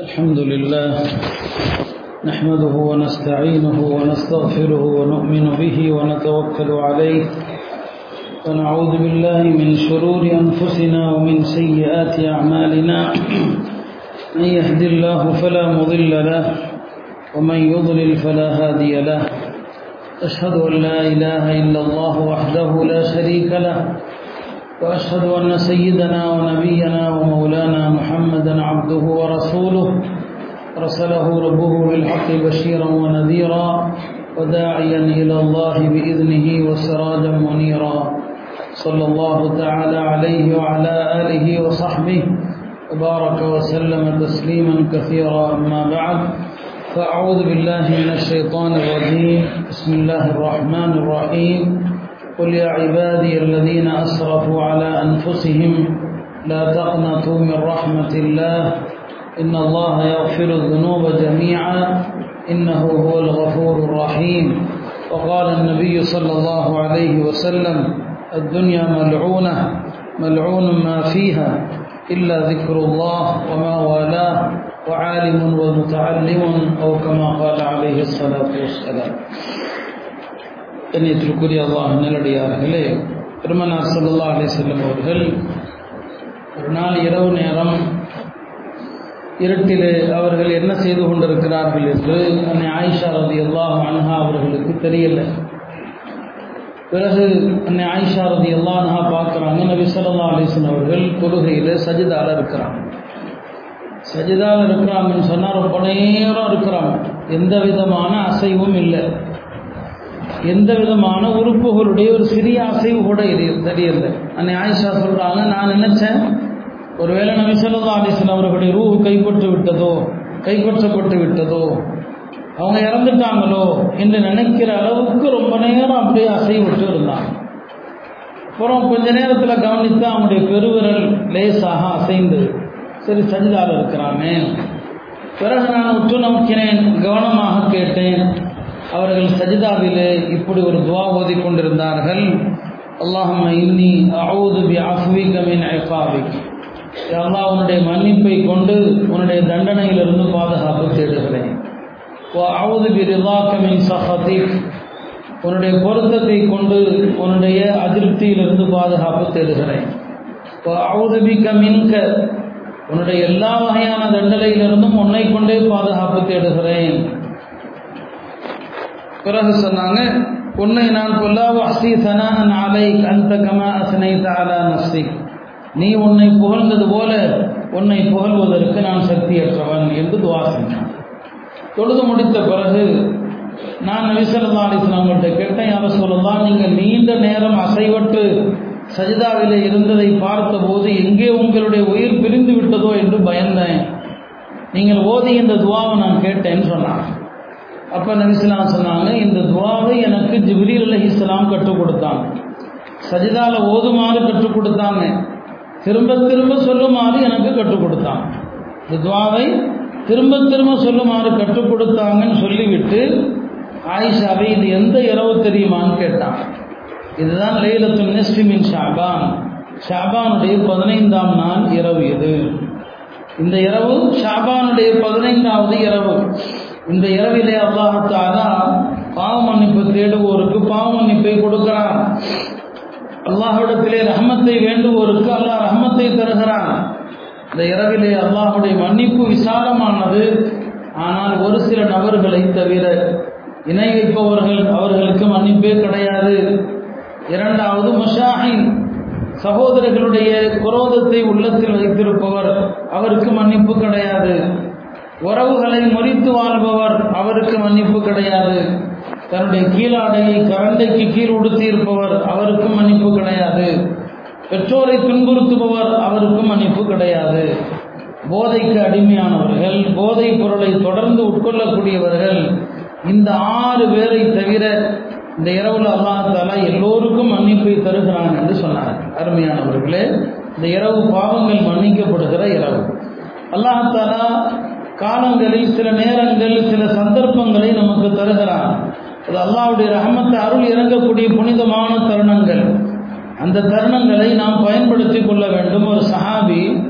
الحمد لله نحمده ونستعينه ونستغفره ونؤمن به ونتوكل عليه ونعوذ بالله من شرور أنفسنا ومن سيئات أعمالنا. من يهد الله فلا مضل له ومن يضلل فلا هادي له. أشهد أن لا إله إلا الله وحده لا شريك له وأشهد أن سيدنا ونبينا ومولانا محمدا عبده ورسوله. رسله ربه بالحق بشيرا ونذيرا وداعيا إلى الله بإذنه وسراجا منيرا. صلى الله تعالى عليه وعلى آله وصحبه وبارك وسلم تسليما كثيرا. أما بعد فأعوذ بالله من الشيطان الرجيم. بسم الله الرحمن الرحيم. قل يا عبادي الذين أسرفوا على أنفسهم لا تقنطوا من رحمة الله. إن الله يغفر الذنوب جميعا. إنه هو الغفور الرحيم. وقال النبي صلى الله عليه وسلم الدنيا ملعونة ملعون ما فيها إلا ذكر الله وما والاه. وعالم ومتعلم أو كما قال عليه الصلاة والسلام கண்ணியத்திற்குரிய அல்லாஹ் நல்லடியார்களே பெருமனார் சல்லா அலி செல்லம் அவர்கள் ஒரு நாள் இரவு நேரம் இருட்டிலே அவர்கள் என்ன செய்து கொண்டிருக்கிறார்கள் என்று அன்னை ஆயிஷா ரதி அல்லாஹ் அன்ஹா அவர்களுக்கு தெரியல பிறகு அன்னை ஆயிஷா ரதி அல்லா அன்ஹா பார்க்குறாங்க நபி சல்லா அலிஸ்லாம் அவர்கள் தொழுகையில் சஜிதால இருக்கிறாங்க சஜிதாவில் இருக்கிறாங்கன்னு சொன்னால் ரொம்ப நேரம் இருக்கிறாங்க எந்த விதமான அசைவும் இல்லை. எந்த விதமான உறுப்புகளுடைய ஒரு சிறிய அசைவு கூட தெரியல. அன்னை ஆயிஷா சொல்கிறாங்க நான் நினச்சேன் ஒருவேளை நபி சொல்லா அலிஸ்லாம் அவர்களுடைய ரூ கைப்பற்று விட்டதோ கைப்பற்றப்பட்டு விட்டதோ அவங்க இறந்துட்டாங்களோ என்று நினைக்கிற அளவுக்கு ரொம்ப நேரம் அப்படியே அசைவிட்டு இருந்தாங்க அப்புறம் கொஞ்ச நேரத்தில் கவனித்து அவங்களுடைய பெருவிரல் லேசாக அசைந்து சரி சஜிதாவில் இருக்கிறாங்க பிறகு நான் உற்று நோக்கினேன் கவனமாக கேட்டேன். அவர்கள் சஜிதாவிலே இப்படி ஒரு துவா ஓதி கொண்டிருந்தார்கள். அல்லாஹம் இன்னி அவுது பி அஃபிக மின் ஐஃபாபிக் அல்லா உன்னுடைய மன்னிப்பை கொண்டு உன்னுடைய தண்டனையிலிருந்து பாதுகாப்பு தேடுகிறேன். அவுது பி ரிதாக்க மின் சஹதிக். உன்னுடைய பொருத்தத்தை கொண்டு உன்னுடைய அதிருப்தியிலிருந்து பாதுகாப்பு தேடுகிறேன். அவுது பிக்க மின்க. உன்னுடைய எல்லா வகையான தண்டனையிலிருந்தும் உன்னை கொண்டே பாதுகாப்பு தேடுகிறேன். பிறகு சொன்னாங்க உன்னை நான் பொல்லாவு அசி சனான் அலை அந்த கமா அசனை தாலா நஸ்தி நீ உன்னை புகழ்ந்தது போல உன்னை புகழ்வதற்கு நான் சக்தியற்றவன் என்று துவா செஞ்சான். தொழுது முடித்த பிறகு நான் நபிசல்லா அலிஸ்லாம்கிட்ட கேட்டேன் யார சொல்லலாம் நீங்கள் நீண்ட நேரம் அசைவற்று சஜிதாவிலே இருந்ததை பார்த்தபோது எங்கே உங்களுடைய உயிர் பிரிந்து விட்டதோ என்று பயந்தேன். நீங்கள் ஓதி இந்த துவாவை நான் கேட்டேன்னு சொன்னான் அப்போ நபிஸ்லாம் சொன்னாங்க இந்த துவாவை எனக்கு ஜிப்ரீல் அலி இஸ்லாம் கற்றுக் கொடுத்தாங்க. சஜிதாவில் ஓதுமாறு கற்றுக் கொடுத்தாங்க. திரும்ப திரும்ப சொல்லுமாறு எனக்கு கற்றுக் கொடுத்தாங்க. இந்த துவாவை திரும்ப திரும்ப சொல்லுமாறு கற்றுக் கொடுத்தாங்கன்னு சொல்லிவிட்டு ஆயிஷாவை இது எந்த இரவு தெரியுமான்னு கேட்டாங்க. இதுதான் லைலத்து நெஸ்டிமின் ஷாபான். ஷாபானுடைய பதினைந்தாம் நாள் இரவு இது. இந்த இரவு ஷாபானுடைய பதினைந்தாவது இரவு. இந்த இரவிலே அல்லாஹாலா பாவ மன்னிப்பு தேடுவோருக்கு பாவ மன்னிப்பை கொடுக்கிறான். அல்லாஹிடத்திலே ரஹமத்தை வேண்டுவோருக்கு அல்லாஹ் ரஹமத்தை தருகிறான். இந்த இரவிலே அல்லாஹுடைய மன்னிப்பு விசாலமானது. ஆனால் ஒரு சில நபர்களை தவிர இணை வைப்பவர்கள் அவர்களுக்கு மன்னிப்பே கிடையாது. இரண்டாவது முஷாஹின். சகோதரர்களுடைய குரோதத்தை உள்ளத்தில் வைத்திருப்பவர். அவருக்கு மன்னிப்பு கிடையாது. உறவுகளை முறித்து வாழ்பவர் அவருக்கு மன்னிப்பு கிடையாது. தன்னுடைய கீழாடையை கரண்டைக்கு கீழ் உடுத்தி இருப்பவர் அவருக்கும் மன்னிப்பு கிடையாது. பெற்றோரை துன்புறுத்துபவர் அவருக்கும் மன்னிப்பு கிடையாது. போதைக்கு அடிமையானவர்கள் போதை பொருளை தொடர்ந்து உட்கொள்ளக்கூடியவர்கள் இந்த ஆறு பேரை தவிர இந்த இரவுல அல்லாஹாலா எல்லோருக்கும் மன்னிப்பை தருகிறான் என்று சொன்னார். அருமையானவர்களே இந்த இரவு பாவங்கள் மன்னிக்கப்படுகிற இரவு. அல்லாஹாலா காலங்களில் சில நேரங்கள் சில சந்தர்ப்பங்களை நமக்கு தருகிறான். அது அல்லாவுடைய ரஹமத்தை அருள் இறங்கக்கூடிய புனிதமான தருணங்கள். அந்த தருணங்களை நாம் பயன்படுத்தி கொள்ள வேண்டும். ஒரு சஹாபி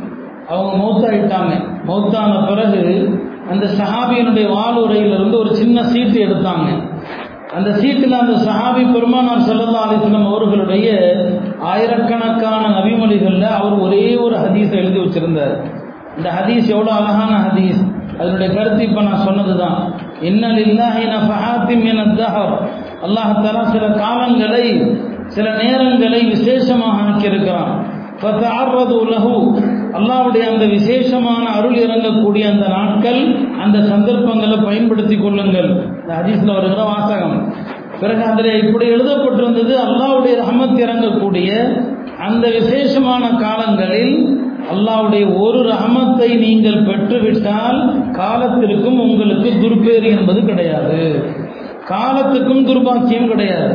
அவங்க மௌத்தாயிட்டாங்க. மௌத்தான பிறகு அந்த சஹாபியினுடைய வாழ்வுரையிலிருந்து ஒரு சின்ன சீட்டு எடுத்தாங்க. அந்த சீட்டில் அந்த சஹாபி பெருமானார் சல்லல்லா அலிஸ்லம் அவர்களுடைய ஆயிரக்கணக்கான நபிமொழிகளில் அவர் ஒரே ஒரு ஹதீஸை எழுதி வச்சிருந்தார். இந்த ஹதீஸ் எவ்வளோ அழகான ஹதீஸ். அதனுடைய கருத்து இப்போ நான் சொன்னது தான் இன்னலில்லாஹின ஃபஹாத்திம் என தஹர் அல்லாஹாலா சில காலங்களை சில நேரங்களை விசேஷமாக ஆக்கியிருக்கிறான். அல்லாவுடைய அந்த விசேஷமான அருள் இறங்கக்கூடிய அந்த நாட்கள் அந்த சந்தர்ப்பங்களை பயன்படுத்தி கொள்ளுங்கள். இந்த ஹதீஸில் வருகிற வாசகம். பிறகு அதில் இப்படி எழுதப்பட்டிருந்தது அல்லாவுடைய ரஹமத் இறங்கக்கூடிய அந்த விசேஷமான காலங்களில் அல்லாவுடைய ஒரு ரஹமத்தை நீங்கள் பெற்றுவிட்டால் காலத்திற்கும் உங்களுக்கு துர்பேறு என்பது கிடையாது. காலத்துக்கும் துர்பாக்கியம் கிடையாது.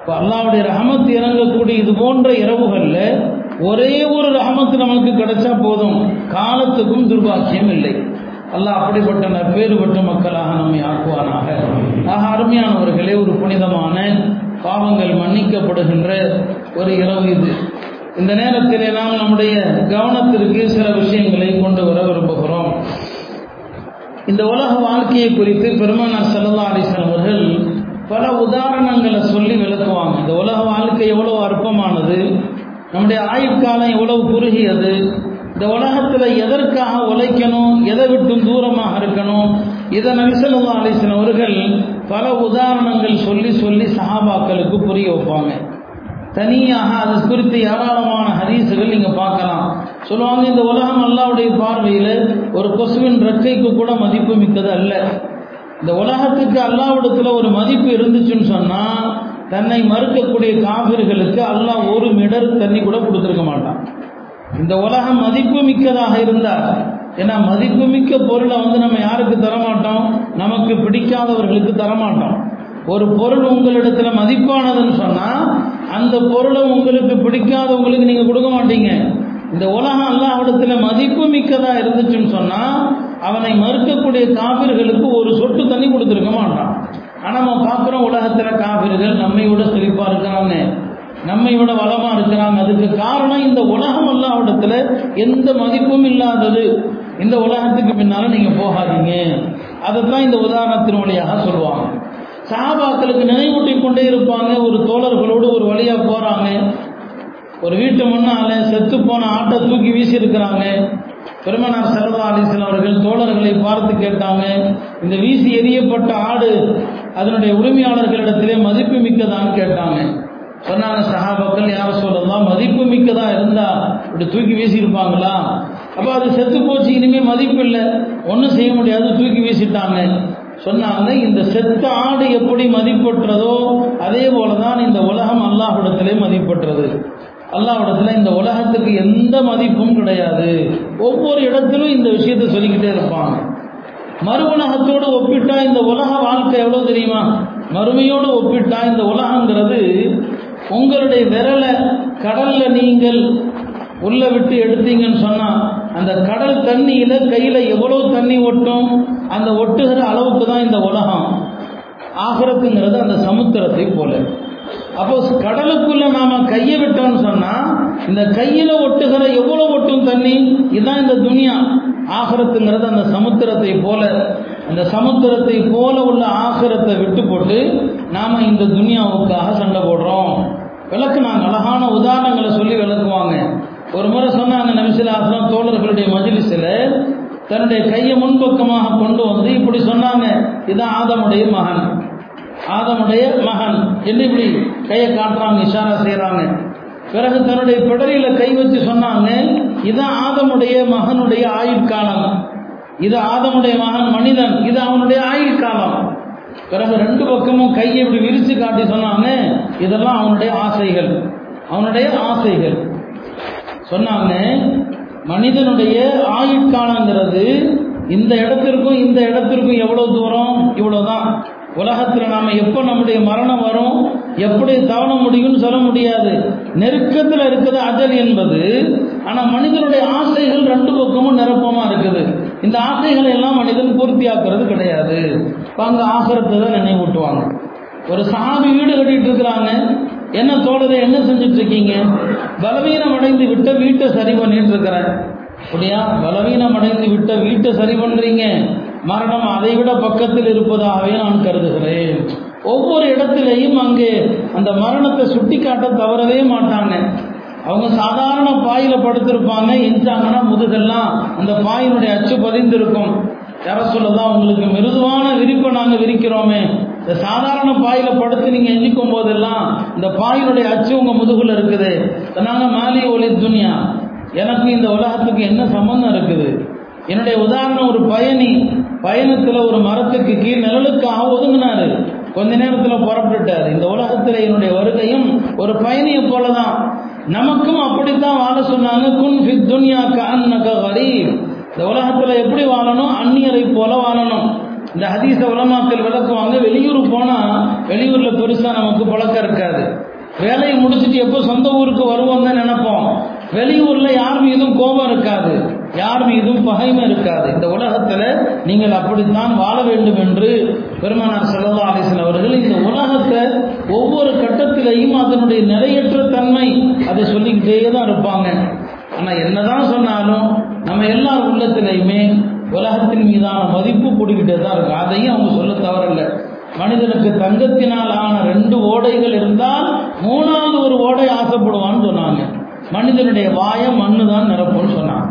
இப்போ அல்லாவுடைய ரஹமத் இறங்கக்கூடிய இது போன்ற இரவுகளில் ஒரே ஒரு ரஹமத்து நமக்கு கிடைச்சா போதும். காலத்துக்கும் துர்பாக்கியம் இல்லை அல்லாஹ் அப்படிப்பட்ட நற்பேறுபட்ட மக்களாக நம்மை ஆக்குவானாக. ஆக அருமையானவர்களே ஒரு புனிதமான பாவங்கள் மன்னிக்கப்படுகின்ற ஒரு இரவு இது. இந்த நேரத்திலே நாம் நம்முடைய கவனத்திற்கு சில விஷயங்களை கொண்டு வர விரும்புகிறோம். இந்த உலக வாழ்க்கையை குறித்து பெருமானார் செல்லல்லா அலிசன் அவர்கள் பல உதாரணங்களை சொல்லி விளக்குவாங்க. இந்த உலக வாழ்க்கை எவ்வளவு அற்பமானது. நம்முடைய ஆயுட்காலம் எவ்வளவு குறுகியது? இந்த உலகத்தில் எதற்காக உழைக்கணும்? எதை விட்டும் தூரமாக இருக்கணும்? இதை நபிசல்லா அலிசன் அவர்கள் பல உதாரணங்கள் சொல்லி சொல்லி சஹாபாக்களுக்கு புரிய வைப்பாங்க. தனியாக அது குறித்து ஏராளமான ஹதீஸுகள் நீங்கள் பார்க்கலாம். சொல்லுவாங்க இந்த உலகம் அல்லாவுடைய பார்வையில் ஒரு கொசுவின் ரெக்கைக்கு கூட மதிப்பு மிக்கது அல்ல. இந்த உலகத்துக்கு அல்லாவிடத்தில் ஒரு மதிப்பு இருந்துச்சுன்னு சொன்னால் தன்னை மறுக்கக்கூடிய காவிர்களுக்கு அல்லாஹ் ஒரு மிடர் தண்ணி கூட கொடுத்துருக்க மாட்டான். இந்த உலகம் மதிப்பு மிக்கதாக இருந்தால் ஏன்னா மதிப்பு மிக்க பொருளை வந்து நம்ம யாருக்கு தரமாட்டோம்? நமக்கு பிடிக்காதவர்களுக்கு தரமாட்டோம். ஒரு பொருள் உங்களிடத்துல மதிப்பானதுன்னு சொன்னா அந்த பொருளை உங்களுக்கு பிடிக்காதவங்களுக்கு நீங்க கொடுக்க மாட்டீங்க. இந்த உலகம் அல்லாஹிடத்துல மதிப்பு மிக்கதா இருந்துச்சுன்னு சொன்னா அவனை மறுக்கக்கூடிய காவிர்களுக்கு ஒரு சொட்டு தண்ணி கொடுத்துருக்க மாட்டான். ஆனா நம்ம பார்க்குறோம் உலகத்துல காவிர்கள் நம்மை விட செழிப்பா இருக்கிறாங்க. நம்மை விட வளமா இருக்கிறாங்க. அதுக்கு காரணம் இந்த உலகம் அல்லாவிடத்துல எந்த மதிப்பும் இல்லாதது. இந்த உலகத்துக்கு பின்னால நீங்க போகாதீங்க. அதைத்தான் இந்த உதாரணத்தின் வழியாக சொல்லுவாங்க. சாபாக்களுக்கு நினைவூட்டி கொண்டே இருப்பாங்க. ஒரு தோழர்களோடு ஒரு வழியா போறாங்க. ஒரு வீட்டு முன்னால செத்து போன ஆட்டை தூக்கி வீசி இருக்கிறாங்க பெருமனார் சரதா அலிசன் அவர்கள் தோழர்களை பார்த்து கேட்டாங்க. இந்த வீசி எரியப்பட்ட ஆடு அதனுடைய உரிமையாளர்களிடத்திலே மதிப்பு மிக்கதான்னு கேட்டாங்க. சொன்னாங்க சஹாபாக்கள் யார சொல்லலாம் மதிப்பு மிக்கதா இருந்தா இப்படி தூக்கி வீசியிருப்பாங்களா? அப்போ அது செத்து போச்சு இனிமே மதிப்பு இல்லை. ஒன்றும் செய்ய முடியாது தூக்கி வீசிட்டாங்க. சொன்னாங்க இந்த செத்த ஆடு எப்படி மதிப்பற்றதோ அதே போலதான் இந்த உலகம் அல்லாஹிடத்திலே மதிப்பற்றது. அல்லாஹிடத்துல இந்த உலகத்துக்கு எந்த மதிப்பும் கிடையாது. ஒவ்வொரு இடத்திலும் இந்த விஷயத்தை சொல்லிக்கிட்டே இருப்பாங்க. மறு உலகத்தோடு ஒப்பிட்டா இந்த உலக வாழ்க்கை எவ்வளோ தெரியுமா? மறுமையோடு ஒப்பிட்டா இந்த உலகங்கிறது உங்களுடைய விரலை கடலில் நீங்கள் உள்ள விட்டு எடுத்தீங்கன்னு சொன்னால் அந்த கடல் தண்ணியில் கையில் எவ்வளோ தண்ணி ஒட்டும்? அந்த ஒட்டுகிற அளவுக்கு தான் இந்த உலகம். ஆகிறதுங்கிறது அந்த சமுத்திரத்தை போல. அப்போ கடலுக்குள்ள நாம கையை விட்டோம்னு சொன்னா இந்த கையில ஒட்டுகிற எவ்வளவு ஒட்டும் தண்ணி? இதுதான் இந்த துனியா. ஆகரத்துங்கிறது அந்த சமுத்திரத்தை போல. அந்த சமுத்திரத்தை போல உள்ள ஆகரத்தை விட்டு போட்டு நாம இந்த துனியாவுக்காக சண்டை போடுறோம். விளக்கு நாங்கள் அழகான உதாரணங்களை சொல்லி விளக்குவாங்க. ஒரு முறை சொன்னாங்க நபிசிலாசனம் தோழர்களுடைய மஜிலிசில் தன்னுடைய கையை முன்பக்கமாக கொண்டு வந்து இப்படி சொன்னாங்க இதான் ஆதமுடைய மகன். ஆதமுடைய மகன். என்று இப்படி கையை காட்டுறாங்க இஷாரா செய்கிறாங்க பிறகு தன்னுடைய பிடரியில கை வச்சு சொன்னாங்க இது ஆதமுடைய மகனுடைய ஆயுட்காலம் இது ஆதமுடைய மகன் மனிதன் இது அவனுடைய ஆயுட்காலம் பிறகு ரெண்டு பக்கமும் கையை இப்படி விரிச்சு காட்டி சொன்னாங்க இதெல்லாம் அவனுடைய ஆசைகள். அவனுடைய ஆசைகள். சொன்னாங்க மனிதனுடைய ஆயுட்காலங்கிறது இந்த இடத்திற்கும் இந்த இடத்திற்கும் எவ்வளவு தூரம்? இவ்வளவுதான். உலகத்தில் நாம எப்போ நம்முடைய மரணம் வரும் எப்படி தவண முடியும்னு சொல்ல முடியாது. நெருக்கத்தில் இருக்குது அஜல் என்பது ஆனால் மனிதனுடைய ஆசைகள் ரெண்டு பக்கமும் நிரப்பமா இருக்குது. இந்த ஆசைகளை எல்லாம் மனிதன் பூர்த்தியாக்குறது கிடையாது. அங்கே ஆசிரத்தை தான் நினைவூட்டுவாங்க. ஒரு சாமி வீடு கட்டிட்டு இருக்கிறாங்க. என்ன தோழரை என்ன செஞ்சுட்டு இருக்கீங்க பலவீனம் அடைந்து விட்ட வீட்டை சரி பண்ணிட்டு இருக்கிறேன் அப்படியா? பலவீனம் அடைந்து விட்ட வீட்டை சரி பண்றீங்க. மரணம் அதை விட பக்கத்தில் இருப்பதாகவே நான் கருதுகிறேன். ஒவ்வொரு இடத்திலையும் அங்கே அந்த மரணத்தை சுட்டி காட்ட தவறவே மாட்டாங்க. அவங்க சாதாரண பாயில படுத்திருப்பாங்க எஞ்சாங்கன்னா முதுகெல்லாம் அந்த பாயினுடைய அச்சு பதிந்திருக்கும். யார சொல்லதான் உங்களுக்கு மிருதுவான விரிப்பை நாங்கள் விரிக்கிறோமே. இந்த சாதாரண பாயில படுத்து நீங்க எண்ணிக்கும் போதெல்லாம் இந்த பாயினுடைய அச்சு உங்க முதுகுல இருக்குது. நாங்க மேலே ஒளி துனியா. எனக்கு இந்த உலகத்துக்கு என்ன சம்பந்தம் இருக்குது? என்னுடைய உதாரணம் ஒரு பயணி பயணத்தில் ஒரு மரத்துக்கு கீழ் நிழலுக்காக ஒதுங்கினாரு கொஞ்ச நேரத்தில் புறப்பட்டுட்டார். இந்த உலகத்தில் என்னுடைய வருகையும் ஒரு பயணியை போலதான். நமக்கும் அப்படித்தான் வாழ சொன்னாங்க. குன் ஃபி துன்யா கஅன்னக கரீப். இந்த உலகத்தில் எப்படி வாழணும்? அந்நியரை போல வாழணும். இந்த ஹதீச உலமாக்கள் விளக்குவாங்க. வெளியூர் போனால் வெளியூரில் பெருசாக நமக்கு பழக்கம் இருக்காது. வேலையை முடிச்சுட்டு எப்போ சொந்த ஊருக்கு வருவோம் தான் நினைப்போம். வெளியூரில் யார் மீதும் கோபம் இருக்காது. யார் மீதும் பகைமை இருக்காது. இந்த உலகத்தில் நீங்கள் அப்படித்தான் வாழ வேண்டும் என்று பெருமானார் செல்லல்லா அலிசன் அவர்கள் இந்த உலகத்தை ஒவ்வொரு கட்டத்திலையும் அதனுடைய நிறையற்ற தன்மை அதை சொல்லிக்கிட்டே தான் இருப்பாங்க. ஆனால் என்னதான் சொன்னாலும் நம்ம எல்லார் உள்ளத்திலையுமே உலகத்தின் மீதான மதிப்பு கூடிக்கிட்டே தான் இருக்கும். அதையும் அவங்க சொல்ல தவறல்ல. மனிதனுக்கு தங்கத்தினால் ஆன ரெண்டு ஓடைகள் இருந்தால் மூணாவது ஒரு ஓடை ஆசைப்படுவான்னு சொன்னாங்க. மனிதனுடைய வாயை மண்ணு தான் நிரப்பும்னு சொன்னாங்க.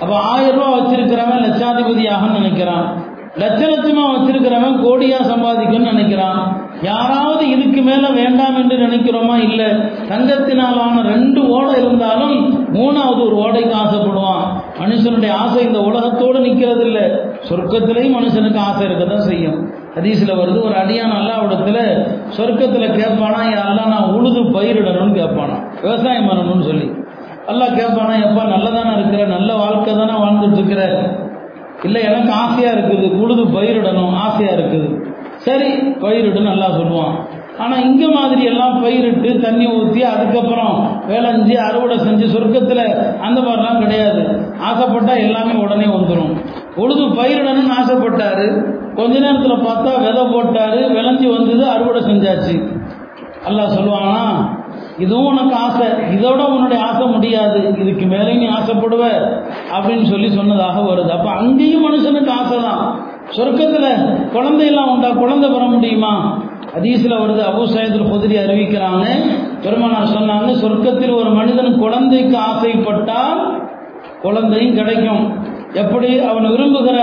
அப்ப ஆயிரம் ரூபா வச்சிருக்கிறவன் லட்சாதிபதியாக நினைக்கிறான். லட்ச லட்சமா வச்சிருக்கிறவன் கோடியா சம்பாதிக்கணும்னு நினைக்கிறான். யாராவது இதுக்கு மேல வேண்டாம் என்று நினைக்கிறோமா? இல்ல. தங்கத்தினாலான ரெண்டு ஓடை இருந்தாலும் மூணாவது ஒரு ஓடைக்கு ஆசைப்படுவான். மனுஷனுடைய ஆசை இந்த உலகத்தோடு நிக்கிறது இல்ல சொர்க்கத்திலையும் மனுஷனுக்கு ஆசை இருக்கதான் செய்யும். ஹதீஸ்ல வருது ஒரு அடியான் அல்லாவிடத்துல சொர்க்கத்துல கேட்பானா யாரெல்லாம் நான் உழுது பயிரிடணும்னு கேட்பானா. விவசாயம் பண்ணணும்னு சொல்லி. எல்லாம் கேட்பானா எப்பா நல்லதானே இருக்கிற நல்ல வாழ்க்கை தானே வாழ்ந்துட்டு இருக்கிற. இல்லை எனக்கு ஆசையாக இருக்குது உழுது பயிரிடணும் ஆசையாக இருக்குது. சரி பயிரிடு நல்லா சொல்லுவான். ஆனால் இங்கே மாதிரி எல்லாம் பயிரிட்டு தண்ணி ஊற்றி அதுக்கப்புறம் வேலைஞ்சி அறுவடை செஞ்சு சொர்க்கத்தில் அந்த மாதிரிலாம் கிடையாது. ஆசைப்பட்டால் எல்லாமே உடனே வந்துடும் உழுது பயிரிடணும்னு ஆசைப்பட்டார். கொஞ்ச நேரத்தில் பார்த்தா விதை போட்டார் விளைஞ்சி வந்தது அறுவடை செஞ்சாச்சு. அல்லாஹ் சொல்லுவானா இதுவும் உனக்கு ஆசை. இதோட உன்னுடைய ஆசை முடியாது. இதுக்கு மேலே நீ ஆசைப்படுவ அப்படின்னு சொல்லி சொன்னதாக வருது. அப்ப அங்கேயும் மனுஷனுக்கு ஆசை தான் சொர்க்கத்துல குழந்தையெல்லாம் உண்டா? குழந்தை பெற முடியுமா? அதீசில் வருது. அபு சயதுல் குதிரி அறிவிக்கிறாங்க பெருமானார் சொன்னாங்க சொர்க்கத்தில் ஒரு மனிதன் குழந்தைக்கு ஆசைப்பட்டால் குழந்தையும் கிடைக்கும். எப்படி? அவன் விரும்புகிற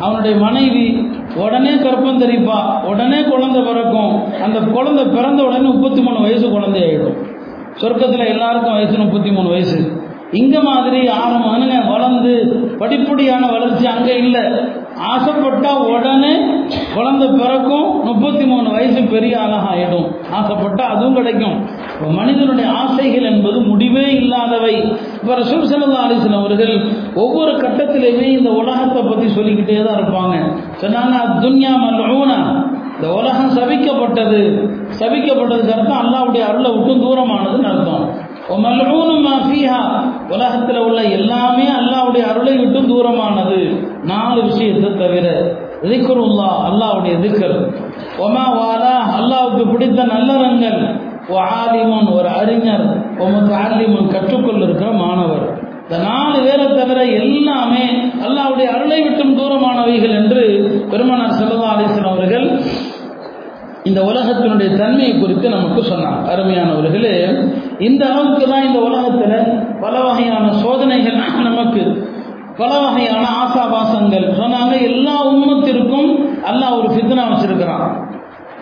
அவனுடைய மனைவி உடனே கற்பம் தெரிப்பா. உடனே குழந்தை பிறக்கும். அந்த குழந்தை பிறந்த உடனே முப்பத்தி மூணு வயசு குழந்தை ஆயிடும். சொர்க்கத்தில் எல்லாருக்கும் வயசு முப்பத்தி மூணு வயசு. இங்க மாதிரி ஆரம்பங்க வளர்ந்து படிப்படியான வளர்ச்சி அங்க இல்லை. ஆசைப்பட்டா உடனே குழந்தை பிறக்கும் முப்பத்தி மூணு வயசு பெரிய ஆளாக ஆயிடும் ஆசைப்பட்டா அதுவும் கிடைக்கும். மனிதனுடைய ஆசைகள் என்பது முடிவே இல்லாதவை. இப்ப ரசூல் சல்லா அலிஸ்லாம் அவர்கள் ஒவ்வொரு கட்டத்திலையுமே இந்த உலகத்தை பத்தி சொல்லிக்கிட்டே தான் இருப்பாங்க. சொன்னாங்க துன்யா மல்லூனா இந்த உலகம் சபிக்கப்பட்டது. சபிக்கப்பட்டதுக்கு அர்த்தம் அல்லாவுடைய அருளை விட்டு தூரமானதுன்னு அர்த்தம். உலகத்தில் உள்ள எல்லாமே அல்லாவுடைய அருளை விட்டும் தூரமானது. நாலு விஷயத்தை தவிர திக்ருல்லா அல்லாவுடைய திக்கர் ஒமா வாலா அல்லாவுக்கு பிடித்த நல்லறங்கள். ஆலிமன் ஒரு அறிஞர் ஒமக்கு ஆலிமன் கற்றுக்கொள்ள இருக்கிற மாணவர். இந்த நாலு பேரை தவிர எல்லாமே அல்லாவுடைய அருளை விட்டும் தூரமானவைகள் என்று பெருமனார் செல்லதா அலிசன் அவர்கள் இந்த உலகத்தினுடைய தன்மையை குறித்து நமக்கு சொன்னார். அருமையானவர்களே இந்த அளவுக்கு தான் இந்த உலகத்தில் பல வகையான சோதனைகள் நமக்கு பல வகையான ஆசாபாசங்கள். சொன்னாங்க எல்லா உண்மத்திற்கும் அல்லாஹ் ஒரு ஃபித்னா வச்சிருக்கிறான்.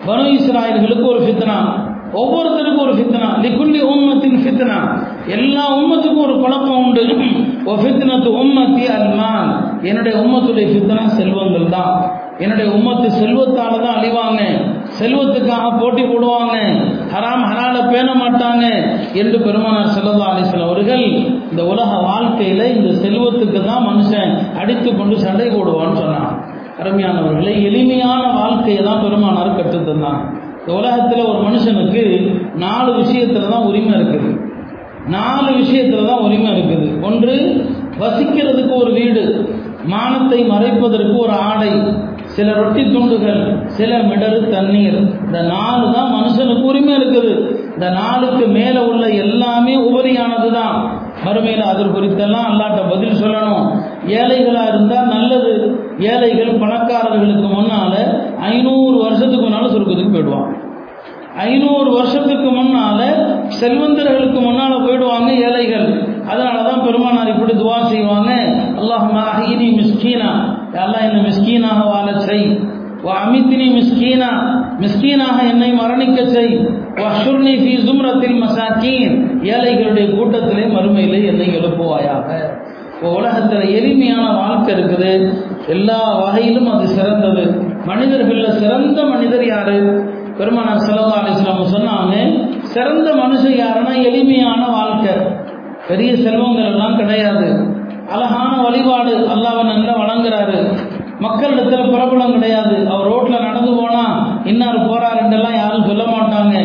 பனு இஸ்ராயல்களுக்கு ஒரு ஃபித்னா ஒவ்வொருத்தருக்கும் ஒரு ஃபித்னா லிக்குல்லி உம்மத்தின் ஃபித்னா. எல்லா உம்மத்துக்கும் ஒரு குழப்பம் உண்டு. ஓ ஃபித்னத்து உம்மத்தி அல்மான். என்னுடைய உம்மத்துடைய ஃபித்னா செல்வங்கள் தான். என்னுடைய உம்மத்து செல்வத்தால தான் அழிவாங்க. செல்வத்துக்காக போட்டி போடுவாங்க. ஹராம் ஹலால பேண மாட்டாங்க என்று பெருமானார் செல்லல்லா அலிஸ்லாம் அவர்கள் இந்த உலக வாழ்க்கையில இந்த செல்வத்துக்கு தான் மனுஷன் அடித்து கொண்டு சண்டை போடுவான்னு சொன்னான் அருமையானவர்களை எளிமையான வாழ்க்கையை தான் பெருமானார் கற்றுத்தந்தான் இந்த உலகத்தில் ஒரு மனுஷனுக்கு நாலு விஷயத்துல தான் உரிமை இருக்குது. நாலு விஷயத்துல தான் உரிமை இருக்குது. ஒன்று வசிக்கிறதுக்கு ஒரு வீடு மானத்தை மறைப்பதற்கு ஒரு ஆடை சில ரொட்டி துண்டுகள் சில மிடரு தண்ணீர் இந்த நாலு தான் மனுஷனுக்கு உரிமை இருக்குது. இந்த நாளுக்கு மேலே உள்ள எல்லாமே உபரியானது தான் மறுமையில் அது குறித்தெல்லாம் அல்லாட்ட பதில் சொல்லணும். ஏழைகளாக இருந்தால் நல்லது. ஏழைகள் பணக்காரர்களுக்கு முன்னால் ஐநூறு வருஷத்துக்கு முன்னால் சொர்க்கத்துக்கு போயிடுவான் ஐநூறு வருஷத்துக்கு முன்னால செல்வந்தர்களுக்கு முன்னால போயிடுவாங்க ஏழைகள். அதனாலதான் பெருமானார் இப்படி துவா செய்வாங்க. அல்லாஹ் அஹினி மிஸ்கீனா. எல்லாம் என்ன மிஸ்கீனாக வாழ செய். அமித்தினி மிஸ்கீனா. மிஸ்கீனாக என்னை மரணிக்க செய். வஷுர்னி ஃபி ஜும்ரத்தில் மசாக்கீன். ஏழைகளுடைய கூட்டத்திலே மறுமையிலே என்னை எழுப்புவாயாக. உலகத்தில் எளிமையான வாழ்க்கை இருக்குது. எல்லா வகையிலும் அது சிறந்தது. மனிதர்களில் சிறந்த மனிதர் யாரு? பெருமானார் செலவா அலிஸ்லாம் சொன்னாங்க சிறந்த மனுஷன் யாருன்னா எளிமையான வாழ்க்கை. பெரிய செல்வங்கள் எல்லாம் கிடையாது. அழகான வழிபாடு அல்லாவை நல்லா வணங்குறாரு மக்களிடத்துல பிரபலம் கிடையாது. அவர் ரோட்ல நடந்து போனா இன்னார் போறாருன்றெல்லாம் யாரும் சொல்ல மாட்டாங்க.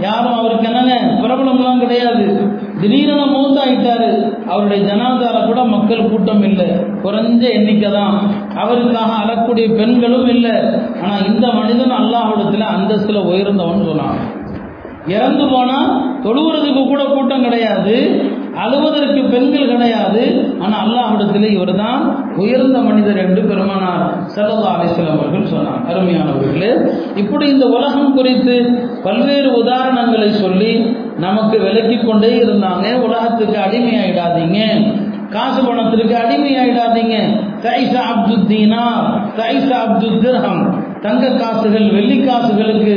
யாரும் அவருக்கு என்னங்க? பிரபலம்லாம் கிடையாது. திடீரென மூத்தாயிட்டாரு. அவருடைய ஜனாதார மக்கள் கூட்டம் இல்லை. குறைஞ்ச எண்ணிக்கை தான். அவருக்காக அழக்கூடிய பெண்களும் இல்லை. ஆனா இந்த மனிதன் அல்லாஹிடத்தில் அந்தஸ்தில் உயர்ந்தவன் சொன்னான். இறந்து போனால் தொழுவுறதுக்கு கூட கூட்டம் கிடையாது. அழுவதற்கு பெண்கள் கிடையாது. ஆனால் அல்லாஹிடத்தில் இவர் தான் உயர்ந்த மனிதர் என்று பெருமானார் சல்லா அலிஸ்லாம் அவர்கள் சொன்னார் அருமையானவர்களே இப்படி இந்த உலகம் குறித்து பல்வேறு உதாரணங்களை சொல்லி நமக்கு விலக்கி கொண்டே இருந்தாங்க. உலகத்துக்கு அடிமையாயிடாதீங்க. காசு பணத்திற்கு அடிமையாயிடாதீங்க. தைசா அப்துல் தீனா தைசா அப்துல் திர்ஹம். தங்க காசுகள் வெள்ளி காசுகளுக்கு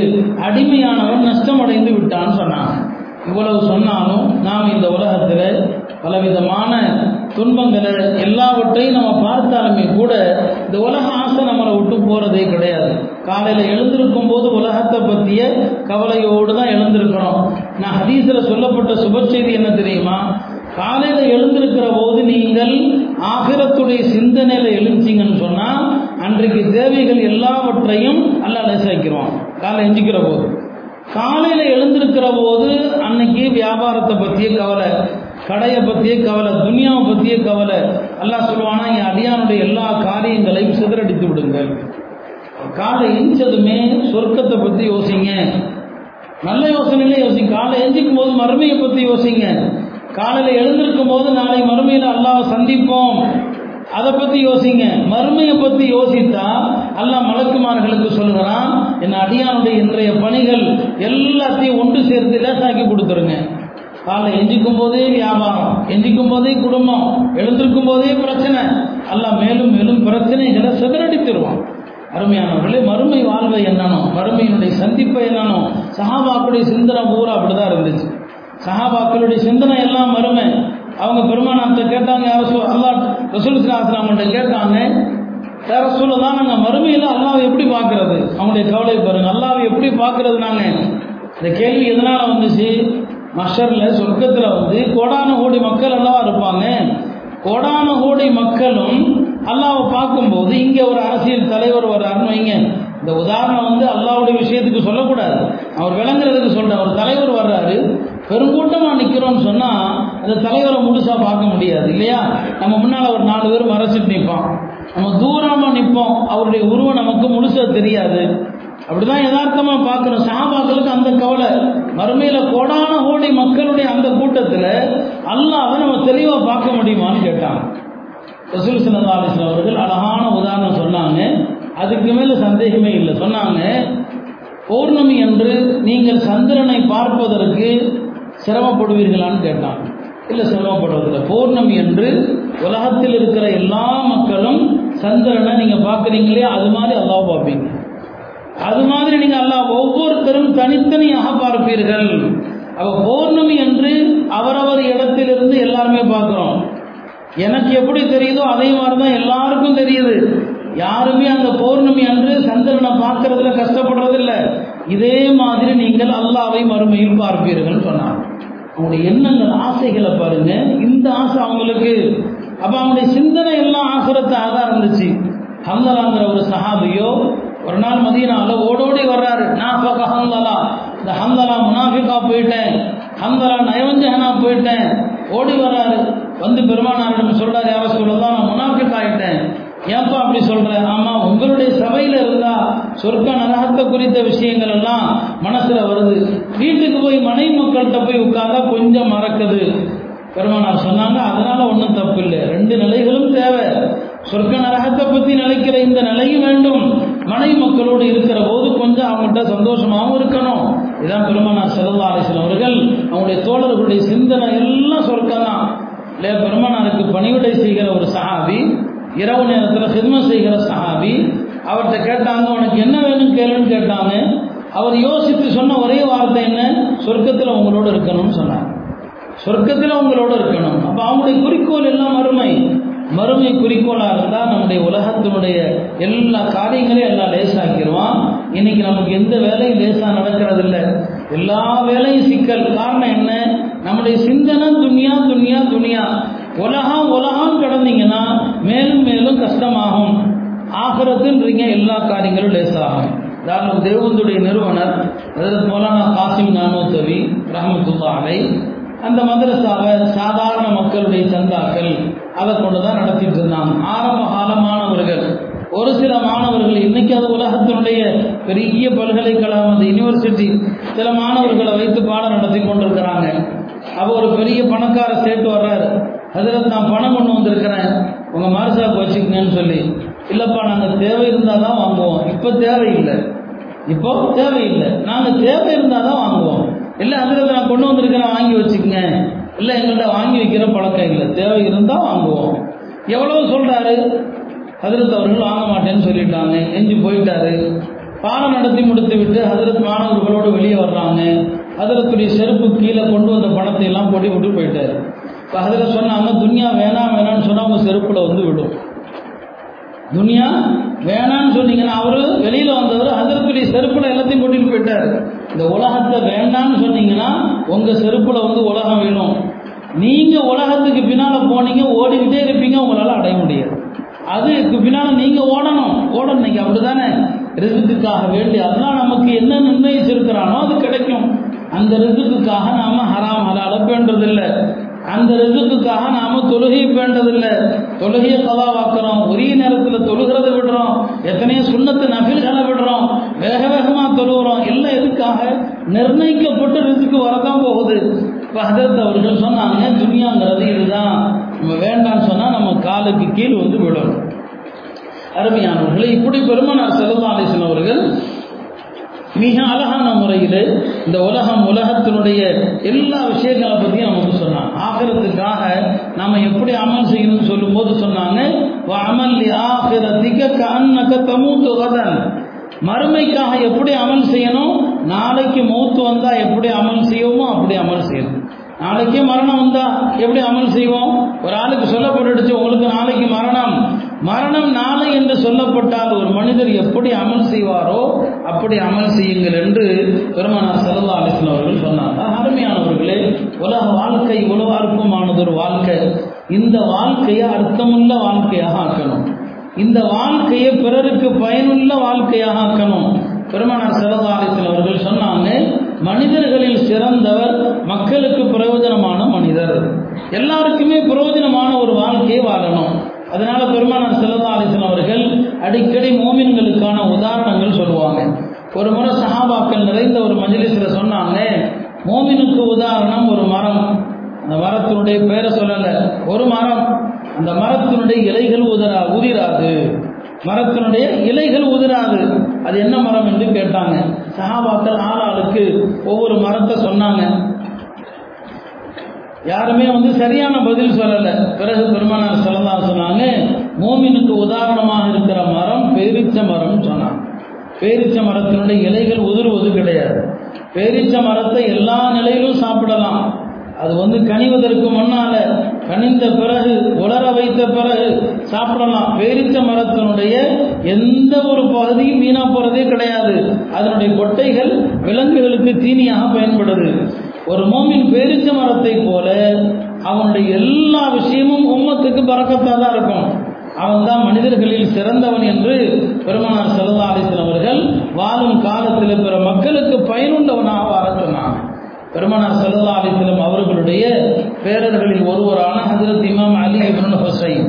அடிமையானவன் நஷ்டமடைந்து விட்டான்னு சொன்னாங்க. இவ்வளவு சொன்னாலும் நாம் இந்த உலகத்தில் பலவிதமான துன்பங்களை எல்லாவற்றையும் நம்ம பார்த்தாலுமே கூட இந்த உலக ஆசை நம்மளை விட்டு போகிறதே கிடையாது. காலையில் எழுந்திருக்கும் போது உலகத்தை பற்றிய கவலையோடு தான் எழுந்திருக்கிறோம் நான் ஹதீஸில் சொல்லப்பட்ட சுப செய்தி என்ன தெரியுமா? காலையில் எழுந்திருக்கிற போது நீங்கள் ஆகிரத்துடைய சிந்தனையில் எழுந்தீங்கன்னு சொன்னால் அன்றைக்கு தேவைகள் எல்லாவற்றையும் அல்ல லேசாக்கிறோம் காலை எஞ்சிக்கிற போது. காலையில் எழுந்திருக்கிற போது அன்னைக்கு வியாபாரத்தை பற்றிய கவலை கடையை பற்றிய கவலை துனியாவை பற்றிய கவலை. எல்லாம் சொல்லுவானா என் அடியானுடைய எல்லா காரியங்களையும் சிதறடித்து விடுங்கள். காலை எஞ்சதுமே சொர்க்கத்தை பற்றி யோசிங்க. நல்ல யோசனையிலே யோசிங்க. காலை எஞ்சிக்கும் போது மறுமையை பற்றி யோசிங்க. காலையில் எழுந்திருக்கும் போது நாளை மறுமையில் அல்லாவை சந்திப்போம். அதை பற்றி யோசிங்க. மறுமையை பற்றி யோசித்தா அல்லா மலக்குமார்களுக்கு சொல்கிறான் என் அடியானுடைய இன்றைய பணிகள் எல்லாத்தையும் ஒன்று சேர்த்து லேசாக்கி கொடுத்துருங்க. காலை எஞ்சிக்கும் போதே வியாபாரம் எஞ்சிக்கும் போதே குடும்பம் எழுந்திருக்கும் போதே பிரச்சனை. எல்லாம் மேலும் மேலும் பிரச்சனைகளை சிதறடித்திருவான். அருமையானவர்களே மறுமை வாழ்வை என்னனும் மறுமையினுடைய சந்திப்பை என்னனும் சஹாபாக்குடைய சிந்தனை பூரா அப்படிதான் இருந்துச்சு. சஹாபாக்களுடைய சிந்தனை எல்லாம் மறுமை. அவங்க பெருமானத்தை கேட்டாங்க அரசு அல்லா ரசூல் கேட்டாங்க யார சொல்லதான் நாங்கள் மறுமையில் அல்லாவை எப்படி பார்க்கறது? அவங்களுடைய கவலை பாருங்க அல்லாவை எப்படி பார்க்கறது நாங்கள் இந்த கேள்வி எதனால் வந்துச்சு? மஷரில் சொர்க்கத்தில் வந்து கோடான கோடி மக்கள் அல்லவா இருப்பாங்க. கோடான கோடி மக்களும் அல்லாவை பார்க்கும்போது இங்கே ஒரு அரசியல் தலைவர் வர்றாருன்னு வைங்க. இந்த உதாரணம் வந்து அல்லாவுடைய விஷயத்துக்கு சொல்லக்கூடாது. அவர் விளங்குறதுக்கு சொல்கிறார் ஒரு தலைவர் வர்றாரு. பெருங்கூட்டமாக நிற்கிறோம்னு சொன்னால் அந்த தலைவரை முழுசாக பார்க்க முடியாது இல்லையா? நம்ம முன்னால் ஒரு நாலு பேர் மறைச்சிட்டு நிற்போம் நம்ம தூரமாக நிற்போம் அவருடைய உருவம் நமக்கு முழுசாக தெரியாது. அப்படிதான் யதார்த்தமாக பார்க்கணும். சாபாக்களுக்கு அந்த கவலை. மறுமையில் கோடான கோடி மக்களுடைய அந்த கூட்டத்தில் அல்லாவை நம்ம தெளிவாக பார்க்க முடியுமான்னு கேட்டாங்க. ரசூல் சல்லா அலிஸ்லாம் அவர்கள் அழகான உதாரணம் சொன்னாங்க. அதுக்கு மேலே சந்தேகமே இல்லை. சொன்னாங்க பௌர்ணமி என்று நீங்கள் சந்திரனை பார்ப்பதற்கு சிரமப்படுவீர்களான்னு கேட்டான். இல்லை சிரமப்படுவதில்லை. பௌர்ணமி என்று உலகத்தில் இருக்கிற எல்லா மக்களும் சந்திரனை நீங்கள் பார்க்குறீங்களே அது மாதிரி அல்லாஹ் பார்ப்பீங்க. அது மாதிரி நீங்கள் அல்லாஹ் ஒவ்வொருத்தரும் தனித்தனியாக பார்ப்பீர்கள். அப்போ பௌர்ணமி என்று அவரவர் இடத்திலிருந்து எல்லாருமே பார்க்குறோம். எனக்கு எப்படி தெரியுதோ அதே மாதிரி தான் எல்லாருக்கும் தெரியுது. யாருமே அந்த பௌர்ணமி அன்று சந்திரனை பார்க்கறதுல கஷ்டப்படுறதில்ல. இதே மாதிரி நீங்கள் அல்லாவை மறுமையில் பார்ப்பீர்கள் சொன்னார் அவங்களுடைய எண்ணங்கள் ஆசைகளை பாருங்க. இந்த ஆசை அவங்களுக்கு. அப்ப அவங்களுடைய சிந்தனை எல்லாம் ஆசுரத்தாக தான் இருந்துச்சு ஹந்தலாங்கிற ஒரு சஹாபியோ ஒரு நாள் மதியனால ஓடோடி வர்றாரு. நான் ஹந்தலா இந்த ஹம்தலா முனாஃபிகா போயிட்டேன். ஹம்தலா நயவஞ்சகனா போயிட்டேன். ஓடி வர்றாரு. வந்து பெருமானாரிடம் சொல்றாரு யார சொல்லதான் நான் முனாஃபிக் ஆயிட்டேன். ஏன்பா அப்படி சொல்ற? ஆமா உங்களுடைய சபையில இருந்தா சொர்க்க நரகத்தை குறித்த விஷயங்கள் எல்லாம் மனசுல வருது. வீட்டுக்கு போய் மனைவி மக்கள்கிட்ட போய் உட்கார்ந்தா கொஞ்சம் மறக்குது. பெருமானார் சொன்னாங்க அதனால ஒன்றும் தப்பு இல்லை ரெண்டு நிலைகளும் தேவை சொர்க்க நரகத்தை பத்தி நினைக்கிற இந்த நிலையும் வேண்டும் மனைவி மக்களோடு இருக்கிற போது கொஞ்சம் அவங்கள்ட்ட சந்தோஷமாகவும் இருக்கணும் இதான் பெருமானார் செல்லல்லா அலிஸ்லாம் அவர்கள் அவங்களுடைய தோழர்களுடைய சிந்தனை எல்லாம் சொர்க்கம் தான் இல்லையா பெருமானாருக்கு பணிவிடை செய்கிற ஒரு சஹாபி இரவு நேரத்தில் ஹிதமத் செய்கிற சஹாபி அவர்கிட்ட கேட்டாங்க உனக்கு என்ன வேணும் கேளுன்னு கேட்டாங்க அவர் யோசித்து சொன்ன ஒரே வார்த்தை என்ன சொர்க்கத்தில் உங்களோட இருக்கணும்னு சொன்னார் சொர்க்கத்தில் உங்களோட இருக்கணும் அப்போ அவங்களுடைய குறிக்கோள் எல்லாம் மறுமை மறுமை குறிக்கோளாக இருந்தால் நம்முடைய உலகத்தினுடைய எல்லா காரியங்களையும் எல்லாம் லேசாக்கிடுவான் இன்னைக்கு நமக்கு எந்த வேலையும் லேசாக நடக்கிறது இல்லை எல்லா வேலையும் சிக்கல் காரணம் என்ன நம்முடைய சிந்தனை துணியா துணியா துணியா உலகம் உலகம் கடந்தீங்கன்னா மேலும் மேலும் கஷ்டமாகும் ஆகிறதுன்றீங்க எல்லா காரியங்களும் லேசாகும் தாராளம் தேவந்துடைய நிறுவனர் அதாவது மௌலானா காசிம் நானோத்தவி ரஹமத்துல்லா அலை அந்த மதரசாவை சாதாரண மக்களுடைய சந்தாக்கள் அதை கொண்டு தான் நடத்திட்டு இருந்தாங்க ஆரம்ப கால மாணவர்கள் ஒரு சில மாணவர்கள் இன்னைக்கு அது உலகத்தினுடைய பெரிய பல்கலைக்கழகம் அந்த யூனிவர்சிட்டி சில மாணவர்களை வைத்து பாடம் நடத்தி கொண்டிருக்கிறாங்க அப்போ ஒரு பெரிய பணக்கார சேர்த்து வர்றாரு அதில் நான் பணம் கொண்டு வந்திருக்கிறேன் உங்கள் மார்சாக்கு வச்சுக்கங்கன்னு சொல்லி இல்லைப்பா நாங்கள் தேவை இருந்தால் தான் வாங்குவோம். இப்போ தேவையில்லை இப்போ தேவையில்லை நாங்கள் தேவை இருந்தால் தான் வாங்குவோம். இல்லை அதில் நான் கொண்டு வந்திருக்கிறேன் வாங்கி வச்சுக்கங்க. இல்லை எங்கள்கிட்ட வாங்கி வைக்கிற பழக்கம் இல்லை. தேவை இருந்தால் வாங்குவோம். எவ்வளவு சொல்கிறாரு ஹதரத் அவர்கள் வாங்க மாட்டேன்னு சொல்லிட்டாங்க. எஞ்சி போயிட்டாரு. பாடம் நடத்தி முடித்து விட்டு ஹதரத் மாணவர்களோடு வெளியே வர்றாங்க. ஹதரத்துடைய செருப்பு கீழே கொண்டு வந்த பணத்தை எல்லாம் போட்டி விட்டு போயிட்டாரு. இப்போ ஹதரத் சொன்னாங்க துன்யா வேணாம் வேணாம்னு சொன்னால் அவங்க செருப்பில் வந்து விடும். துனியா வேணான்னு சொன்னீங்கன்னா அவரு வெளியில வந்தவர் அதற்குரிய செருப்புல எல்லாத்தையும் கூட்டிட்டு போயிட்டார். இந்த உலகத்தை வேண்டாம்னு சொன்னீங்கன்னா உங்க செருப்புல வந்து உலகம் வேணும். நீங்க உலகத்துக்கு பின்னால போனீங்க ஓடிக்கிட்டே இருப்பீங்க உங்களால அடைய முடியாது. அதுக்கு பின்னால நீங்க ஓடணும். ஓடணும் நீங்க அப்படிதானே ரிசுக்குக்காக வேண்டி அதெல்லாம் நமக்கு என்ன நிர்ணயிச்சிருக்கிறானோ அது கிடைக்கும். அந்த ரிசுக்குக்காக நாம ஹராம் ஹலால பேண்டதில்லை அந்த ரிசுக்குக்காக நாம தொழுகை வேண்டதில்லை. தொழுகையை கதாவாக்குறோம் ஒரே நேரத்தில் தொழுகிறத விடுறோம். எத்தனையோ சுண்ணத்து நபில்களை விடுறோம். வேக வேகமாக தொழுகிறோம். எல்லாம் எதுக்காக? நிர்ணயிக்கப்பட்ட ரிசுக்கு வரதான் போகுது. இப்போ ஹதரத் அவர்கள் சொன்னாங்க துனியாங்கிறது இதுதான்? நம்ம வேண்டாம்னு சொன்னால் நம்ம காலுக்கு கீழ் வந்து விடணும் அருமையானவர்களை இப்படி பெருமனார் செல்வாலேசன் அவர்கள் மிக அழகான முறையில் இந்த உலகம் உலகத்தினுடைய எல்லா விஷயங்களை பற்றியும் நமக்கு சொன்னான். ஆகிறதுக்காக நாம எப்படி அமல் செய்யணும்னு சொல்லும்போது சொன்னாங்க அமல் ஆகிறதுக்கு கண்ணக்க தமூத்து கதன். மறுமைக்காக எப்படி அமல் செய்யணும்? நாளைக்கு மூத்து வந்தா எப்படி அமல் செய்வோமோ அப்படி அமல் செய்யணும். நாளைக்கே மரணம் வந்தா எப்படி அமல் செய்வோம்? ஒரு ஆளுக்கு சொல்லப்பட்டுடுச்சு உங்களுக்கு நாளைக்கு மரணம். மரணம் நாளை என்று சொல்லப்பட்டால் ஒரு மனிதர் எப்படி அமல் செய்வாரோ அப்படி அமல் செய்யுங்கள் என்று பெருமனார் செல்லா அலிஸ்லாம் அவர்கள் சொன்னாங்க. அருமையானவர்களே உலக வாழ்க்கை உலக அற்பமானது ஒரு வாழ்க்கை. இந்த வாழ்க்கையை அர்த்தமுள்ள வாழ்க்கையாக ஆக்கணும். இந்த வாழ்க்கையை பிறருக்கு பயனுள்ள வாழ்க்கையாக ஆக்கணும். பெருமானார் செல்லா அலிஸ்லாம் அவர்கள் சொன்னாங்க மனிதர்களில் சிறந்தவர் மக்களுக்கு பிரயோஜனமான மனிதர். எல்லாருக்குமே பிரயோஜனமான ஒரு வாழ்க்கையை வாழணும். அதனால பெருமானார் செல்லா அலிசன் அவர்கள் அடிக்கடி மோமின்களுக்கான உதாரணங்கள் சொல்லுவாங்க. ஒரு முறை சஹாபாக்கள் நிறைந்த ஒரு மஜிலிஸில் சொன்னாங்க மோமினுக்கு உதாரணம் ஒரு மரம். அந்த மரத்தினுடைய பேரை சொல்லலை ஒரு மரம். அந்த மரத்தினுடைய இலைகள் உதரா உதிராது. மரத்தினுடைய இலைகள் உதிராது. அது என்ன மரம் என்று கேட்டாங்க. சஹாபாக்கள் ஆளாளுக்கு ஒவ்வொரு மரத்தை சொன்னாங்க. யாருமே வந்து சரியான பதில் சொல்லலை. பிறகு பெருமானார் சொல்லலாம் சொன்னாங்க மோமினுக்கு உதாரணமாக இருக்கிற மரம் பேரிச்ச மரம் சொன்னாங்க. பேரிச்ச மரத்தினுடைய இலைகள் உதிர்வது கிடையாது. பேரிச்ச மரத்தை எல்லா நிலையிலும் சாப்பிடலாம். அது வந்து கனிவதற்கு முன்னால கனிந்த பிறகு உலர வைத்த பிறகு சாப்பிடலாம். பேரிச்ச மரத்தினுடைய எந்த ஒரு பகுதியும் வீணா போறதே கிடையாது. அதனுடைய கொட்டைகள் விலங்குகளுக்கு தீனியாக பயன்படுது. ஒரு மோமின் பேரிச்ச மரத்தை போல அவனுடைய எல்லா விஷயமும் உம்மத்துக்கு பறக்கத்தாக தான் இருக்கும். அவன் தான் மனிதர்களில் சிறந்தவன் என்று பெருமனார் செல்லா அலிசன் அவர்கள் வாழும் காலத்தில் பிற மக்களுக்கு பயனுள்ளவனாக வாழ சொன்னான் பெருமனார் செல்லா அலிஸ்லம் அவர்களுடைய பேரர்களில் ஒருவரான ஹசரத் இமாம் அலி இப்ரன் ஹுசைன்.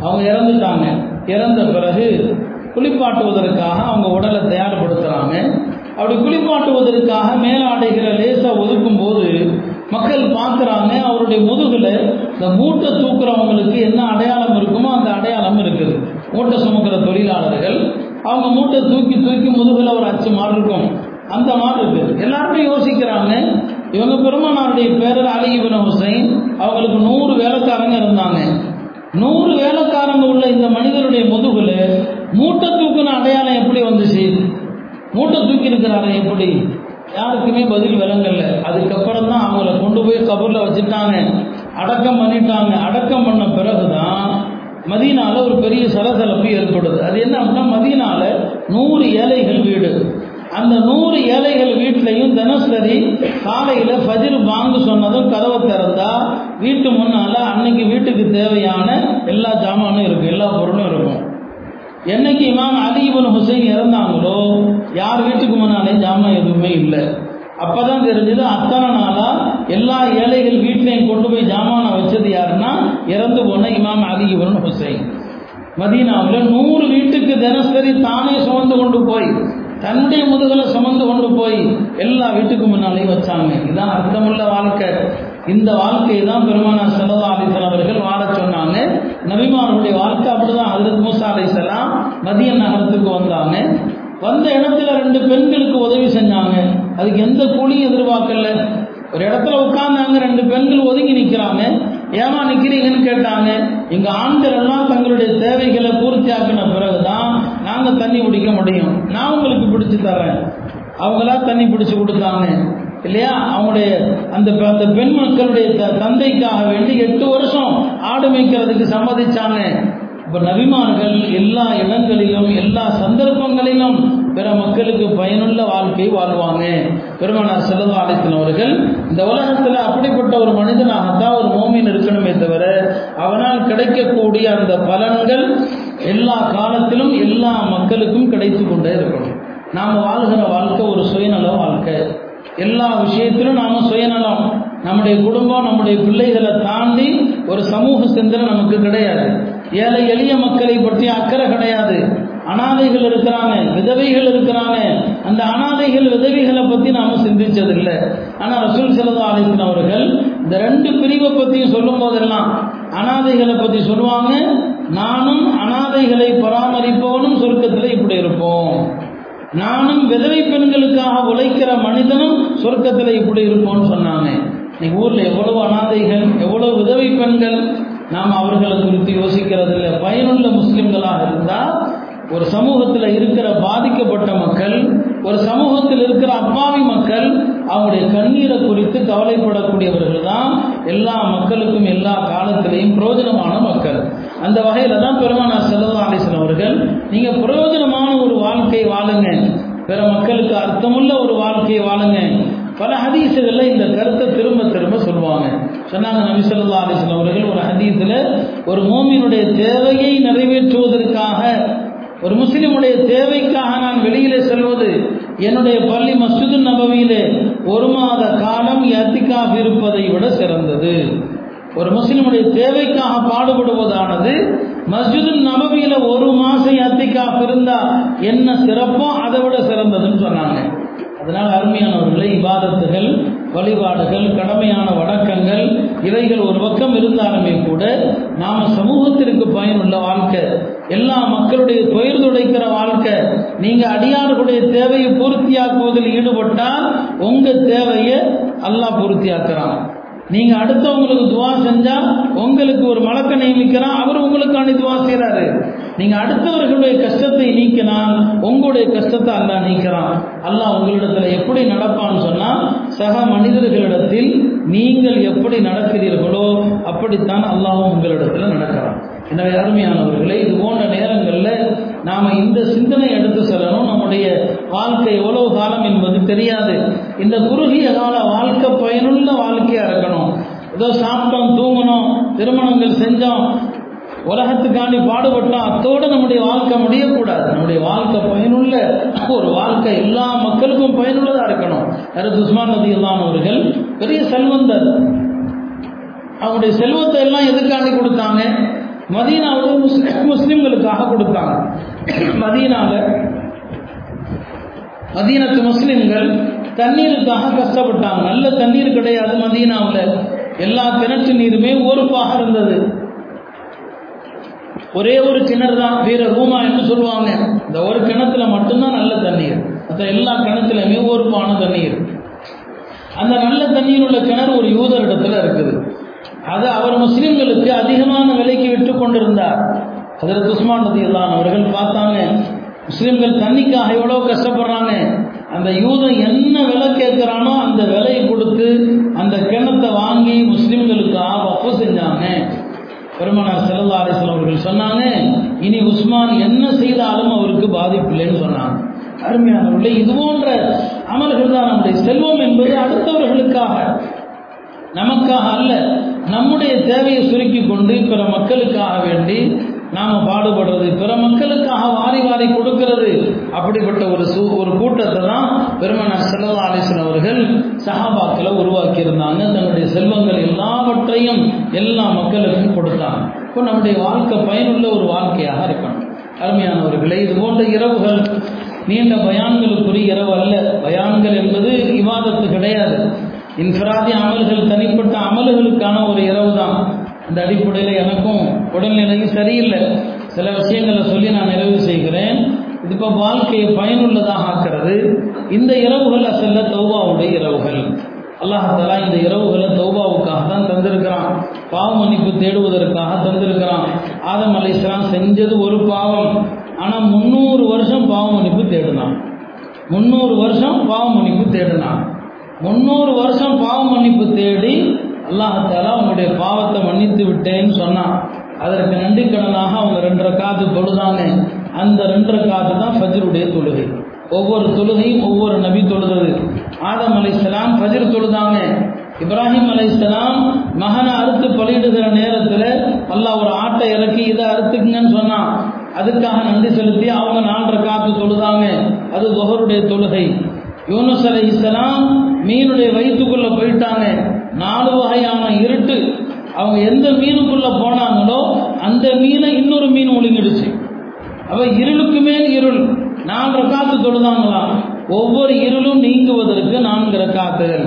அவங்க இறந்துட்டாங்க. இறந்த பிறகு குளிப்பாட்டுவதற்காக அவங்க உடலை தயார்படுத்துகிறாங்க அப்படி குளிப்பாட்டுவதற்காக மேலாடைகளை லேசாக ஒதுக்கும் போது மக்கள் பார்க்குறாங்க அவருடைய முதுகில் இந்த மூட்டை தூக்குறவங்களுக்கு என்ன அடையாளம் இருக்குமோ அந்த அடையாளம் இருக்குது. மூட்டை சுமக்கிற தொழிலாளர்கள் அவங்க மூட்டை தூக்கி தூக்கி முதுகில் ஒரு அச்சு மாறு இருக்கும். அந்த மாதிரி இருக்குது எல்லாருமே யோசிக்கிறாங்க இவங்க பெருமானாருடைய பேரர் அலி இபின் ஹுசைன் அவங்களுக்கு நூறு வேலைக்காரங்க இருந்தாங்க. நூறு வேலைக்காரங்க உள்ள இந்த மனிதருடைய முதுகில் மூட்டை தூக்குன அடையாளம் எப்படி வந்துச்சு மூட்டை தூக்கி இருக்கிறாரு எப்படி? யாருக்குமே பதில் விளங்கல. அதுக்கப்புறம் தான் அவங்கள கொண்டு போய் கபரில் வச்சுட்டாங்க. அடக்கம் பண்ணிட்டாங்க. அடக்கம் பண்ண பிறகுதான் மதியனால ஒரு பெரிய சலசலப்பு ஏற்படுது. அது என்ன அப்படின்னா மதியனால நூறு ஏழைகள் வீடு. அந்த நூறு ஏழைகள் வீட்லையும் தினசரி காலையில் ஃபஜ்ர் வாங்கு சொன்னதும் கதவை திறந்தா வீட்டு முன்னால அன்னைக்கு வீட்டுக்கு தேவையான எல்லா ஜாமானும் இருக்கும் எல்லா பொருளும் இருக்கும். என்னைக்கு இமாம் அலி இவன் ஹுசைன் இறந்தாங்களோ யார் வீட்டுக்கு முன்னாலே ஜாமான் எதுவுமே இல்லை. அப்பதான் தெரிஞ்சது அத்தனை நாளா எல்லா ஏழைகள் வீட்டிலையும் கொண்டு போய் ஜாமானை வச்சது யாருன்னா இறந்து போன இமாம் அலி இவன் ஹுசைன். மதீனாவில் நூறு வீட்டுக்கு தினசரி தானே சுமந்து கொண்டு போய் தன்னுடைய முதுகலை சுமந்து கொண்டு போய் எல்லா வீட்டுக்கு முன்னாலையும் வச்சாங்க. இதுதான் அர்த்தமுள்ள வாழ்க்கை. இந்த வாழ்க்கையை தான் பெருமானா சல்லா அலிசல் அவர்கள் வாழ சொன்னாங்க. நபிமானுடைய வாழ்க்கை அப்படிதான். ஹசரத் மூசா அலிசலாம் மதிய நகரத்துக்கு வந்தாங்க. வந்த இடத்துல ரெண்டு பெண்களுக்கு உதவி செஞ்சாங்க. அதுக்கு எந்த கூலியும் எதிர்பார்க்கல. ஒரு இடத்துல உட்கார்ந்தாங்க ரெண்டு பெண்கள் ஒதுங்கி நிற்கிறாங்க ஏமா நிற்கிறீங்கன்னு கேட்டாங்க. இங்க ஆண்கள் எல்லாம் தங்களுடைய தேவைகளை பூர்த்தி ஆக்கின பிறகுதான் நாங்க தண்ணி குடிக்க முடியும். நான் உங்களுக்கு பிடிச்சு தரேன் அவங்களா தண்ணி பிடிச்சு கொடுத்தாங்க. இல்லையா? அவங்களுடைய அந்த அந்த பெண் மக்களுடைய தந்தைக்காக வேண்டி எட்டு வருஷம் ஆடு மேய்க்கிறதுக்கு சம்மதிச்சாங்க. இப்போ நபிமார்கள் எல்லா இடங்களிலும் எல்லா சந்தர்ப்பங்களிலும் பிற மக்களுக்கு பயனுள்ள வாழ்க்கை வாழ்வாங்க. பெருமனார் செல்லா அழைத்தன் அவர்கள் இந்த உலகத்தில் அப்படிப்பட்ட ஒரு மனிதனாகத்தான் ஒரு மோமின் இருக்கணுமே தவிர அவனால் கிடைக்கக்கூடிய அந்த பலன்கள் எல்லா காலத்திலும் எல்லா மக்களுக்கும் கிடைத்து கொண்டே இருக்கணும். நாம் வாழ்கிற வாழ்க்கை ஒரு சுயநல வாழ்க்கை. எல்லா விஷயத்திலும் நாம சுயநலம். நம்முடைய குடும்பம் நம்முடைய பிள்ளைகளை தாண்டி ஒரு சமூக சிந்தனை நமக்கு கிடையாது. ஏழை எளிய மக்களை பற்றி அக்கறை கிடையாது. அனாதைகள் இருக்கிறாங்க விதவைகள் இருக்கிறாங்க. அந்த அனாதைகள் விதவைகளை பற்றி நாம சிந்திச்சதில்லை. ஆனால் ரசூல் செலவு ஆலயத்தின் அவர்கள் இந்த ரெண்டு பிரிவை பற்றியும் சொல்லும் போதெல்லாம் அனாதைகளை பற்றி சொல்லுவாங்க நானும் அனாதைகளை பராமரிப்பவனும் சொர்க்கத்தில் இப்படி இருப்போம். நானும் விதவை பெண்களுக்காக உழைக்கிற மனிதனும் சொர்க்கத்தில் இப்படி இருப்போம்னு சொன்னாங்க. இன்னைக்கு ஊரில் எவ்வளவு அனாதைகள் எவ்வளவு விதவை பெண்கள் நாம் அவர்களை குறித்து யோசிக்கிறது இல்லை பயனுள்ள முஸ்லிம்களாக இருந்தால் ஒரு சமூகத்தில் இருக்கிற பாதிக்கப்பட்ட மக்கள் ஒரு சமூகத்தில் இருக்கிற அப்பாவி மக்கள் அவங்களுடைய கண்ணீரை குறித்து கவலைப்படக்கூடியவர்கள் தான் எல்லா மக்களுக்கும் எல்லா காலத்திலையும் பிரயோஜனமான மக்கள். அந்த வகையில் தான் பெருமானார் செல்லல்லா அலி அவர்கள் நீங்கள் பிரயோஜனமான ஒரு வாழ்க்கை வாழுங்க. பிற மக்களுக்கு அர்த்தமுள்ள ஒரு வாழ்க்கையை வாழுங்க. பல ஹதீஸுகளில் இந்த கருத்தை திரும்ப திரும்ப சொல்லுவாங்க. சொன்னாங்க நபிசல்லா அலிஸ்லாம் அவர்கள் ஒரு ஹதீஸில் ஒரு மோமினுடைய தேவையை நிறைவேற்றுவதற்காக ஒரு முஸ்லிமுடைய தேவைக்காக நான் வெளியிலே செல்வது என்னுடைய பள்ளி மஸ்ஜிது நபவியிலே ஒரு மாத காலம் எத்திகாஃப் இருப்பதை விட சிறந்தது. ஒரு முஸ்லிமுடைய தேவைக்காக பாடுபடுவதானது மஸ்ஜிது நபவியில ஒரு மாசம் எத்திகாஃப் இருந்தா என்ன சிறப்போ அதை விட சிறந்ததுன்னு சொன்னாங்க. அதனால் அருமையானவர்களை இபாதத்துகள் வழிபாடுகள் கடமையான வழக்கங்கள் இவைகள் ஒரு பக்கம் இருந்தாலுமே கூட நாம் சமூகத்திற்கு பயனுள்ள வாழ்க்கை எல்லா மக்களுடைய துயர் துடைக்கிற வாழ்க்கை நீங்கள் அடியார்களுடைய தேவையை பூர்த்தியாக்குவதில் ஈடுபட்டால் உங்கள் தேவையை அல்லாஹ் பூர்த்தியாக்குறான். நீங்க அடுத்தவங்களுக்கு துவா செஞ்சா உங்களுக்கு ஒரு மலக்க நியமிக்கிறான் அவர் உங்களுக்கான துவா செய்யறாரு நீங்க அடுத்தவர்களுடைய கஷ்டத்தை நீக்கினால் உங்களுடைய கஷ்டத்தை அல்லாஹ் நீக்கிறான். அல்லாஹ் உங்களிடத்துல எப்படி நடப்பான்னு சொன்னா சக மனிதர்களிடத்தில் நீங்கள் எப்படி நடக்கிறீர்களோ அப்படித்தான் அல்லாஹும் உங்களிடத்துல நடக்கிறான். எனவே அருமையானவர்களே இது போன்ற நேரங்களில் நாம இந்த சிந்தனை நம்முடைய வாழ்க்கை எவ்வளவு காலம் என்பது தெரியாது. இந்த குறுகிய கால வாழ்க்கை பயனுள்ள வாழ்க்கையாக இருக்கணும். ஏதோ சாப்பிட்டோம் தூங்கணும் திருமணங்கள் செஞ்சோம் உலகத்துக்காண்டி பாடுபட்டோம் அத்தோடு நம்முடைய வாழ்க்கை முடியக்கூடாது. நம்முடைய வாழ்க்கை பயனுள்ள ஒரு வாழ்க்கை எல்லா மக்களுக்கும் பயனுள்ளதாக இருக்கணும். ஹரத் உஸ்மான் நதி அவர்கள் பெரிய செல்வந்தர். அவருடைய செல்வத்தை எல்லாம் எதுக்காண்டி கொடுத்தாங்க? மதீனாவில் முஸ்லிம்களுக்காக கொடுத்தாங்க. மதீனாவில் மதீனத்து முஸ்லிம்கள் தண்ணீருக்காக கஷ்டப்பட்டாங்க. நல்ல தண்ணீர் கிடையாது மதீனாவில். எல்லா கிணற்று நீருமே ஓர்ப்பாக இருந்தது. ஒரே ஒரு கிணறு தான் வீர ரூமா என்று சொல்லுவாங்க. இந்த ஒரு கிணத்துல மட்டும்தான் நல்ல தண்ணீர். மற்ற எல்லா கிணத்துலையுமே ஒரு பான தண்ணீர். அந்த நல்ல தண்ணீர் உள்ள கிணறு ஒரு யூதர் இடத்துல இருக்குது. அது அவர் முஸ்லிம்களுக்கு அதிகமான விலைக்கு விட்டு கொண்டிருந்தார். அதில் உஸ்மான் நதி அவர்கள் பார்த்தாங்க. முஸ்லீம்கள் தண்ணிக்காக எவ்வளோ கஷ்டப்படுறாங்க? அந்த யூதன் என்ன விலை கேட்குறானோ அந்த விலையை கொடுத்து அந்த கிணத்தை வாங்கி முஸ்லீம்களுக்காக வப்பு செஞ்சாங்க. பெருமனார் செல்லல்லா அலிஸ்லாம் அவர்கள் சொன்னாங்க இனி உஸ்மான் என்ன செய்தாலும் அவருக்கு பாதிப்பு இல்லைன்னு சொன்னாங்க. அருமையானவர்களே இது போன்ற அமல்கள் தான் நம்முடைய செல்வம் என்பது அடுத்தவர்களுக்காக. நமக்காக அல்ல நம்முடைய தேவையை சுருக்கி கொண்டு பிற மக்களுக்காக வேண்டி நாம பாடுபடுறது. பிற மக்களுக்காக வாரி வாரி கொடுக்கிறது. அப்படிப்பட்ட ஒரு சூ ஒரு கூட்டத்தை தான் பெருமனார் செல்லல்லா அலிஸ்லாம் அவர்கள் சஹாபாக்களை உருவாக்கி இருந்தாங்க தன்னுடைய செல்வங்கள் எல்லாவற்றையும் எல்லா மக்களுக்கும் கொடுத்தாங்க. இப்போ நம்முடைய வாழ்க்கை பயனுள்ள ஒரு வாழ்க்கையாக இருக்கணும். அருமையானவர்களே இது போன்ற இரவுகள் நீண்ட பயான்களுக்குரிய இரவு அல்ல. பயான்கள் என்பது விவாதத்து கிடையாது. இன்ஃபிராதி அமல்கள் தனிப்பட்ட அமல்களுக்கான ஒரு இரவு தான் அந்த அடிப்படையில் எனக்கும் உடல்நிலையும் சரியில்லை. சில விஷயங்களை சொல்லி நான் நிறைவு செய்கிறேன். இது இப்போ வாழ்க்கையை பயனுள்ளதாக ஆக்கிறது. இந்த இரவுகள் அசல்ல தௌபாவுடைய இரவுகள். அல்லாஹாலா இந்த இரவுகளை தௌபாவுக்காக தான் தந்திருக்கிறான். பாவ மன்னிப்பு தேடுவதற்காக தந்திருக்கிறான். ஆதம் அலிஸ்லாம் செஞ்சது ஒரு பாவம். ஆனால் முந்நூறு வருஷம் பாவ மன்னிப்பு தேடினான். முந்நூறு வருஷம் பாவ மன்னிப்பு தேடினான். முந்நூறு வருஷம் பாவ மன்னிப்பு தேடி அல்லாஹால உங்களுடைய பாவத்தை மன்னித்து விட்டேன்னு சொன்னான் அதற்கு நன்றிக்கடனாக அவங்க ரெண்டரை காத்து தொழுதாங்க அந்த ரெண்டரை காத்து தான் ஃபஜ்ருடைய தொழுகை. ஒவ்வொரு தொழுகையும் ஒவ்வொரு நபி தொழுதது. ஆதம் அலைசலாம் ஃபஜ்ர் தொழுதாங்க இப்ராஹிம் அலைசலாம் மகனை அறுத்து பலியிடுகிற நேரத்தில் அல்லாஹ் ஒரு ஆட்டை இறக்கி இதை அறுத்துக்குங்கன்னு சொன்னான் அதுக்காக நன்றி செலுத்தி அவங்க நாலரை காத்து தொழுதாங்க அது ஒவ்வொருடைய தொழுகை. யூனுஸ் அலை இஸ்லாம் மீனுடைய வயிற்றுக்குள்ளே போயிட்டாங்க நாலு வகையான இருட்டு. அவங்க எந்த மீனுக்குள்ள போனாங்களோ அந்த மீனை இன்னொரு மீன் ஒழுங்கிடுச்சு. அவ இருளுக்கு மேல் இருள். நான்கு ரக்காத்து தொழுதாங்களாம் ஒவ்வொரு இருளும் நீங்குவதற்கு நான்கு ரக்காத்துகள்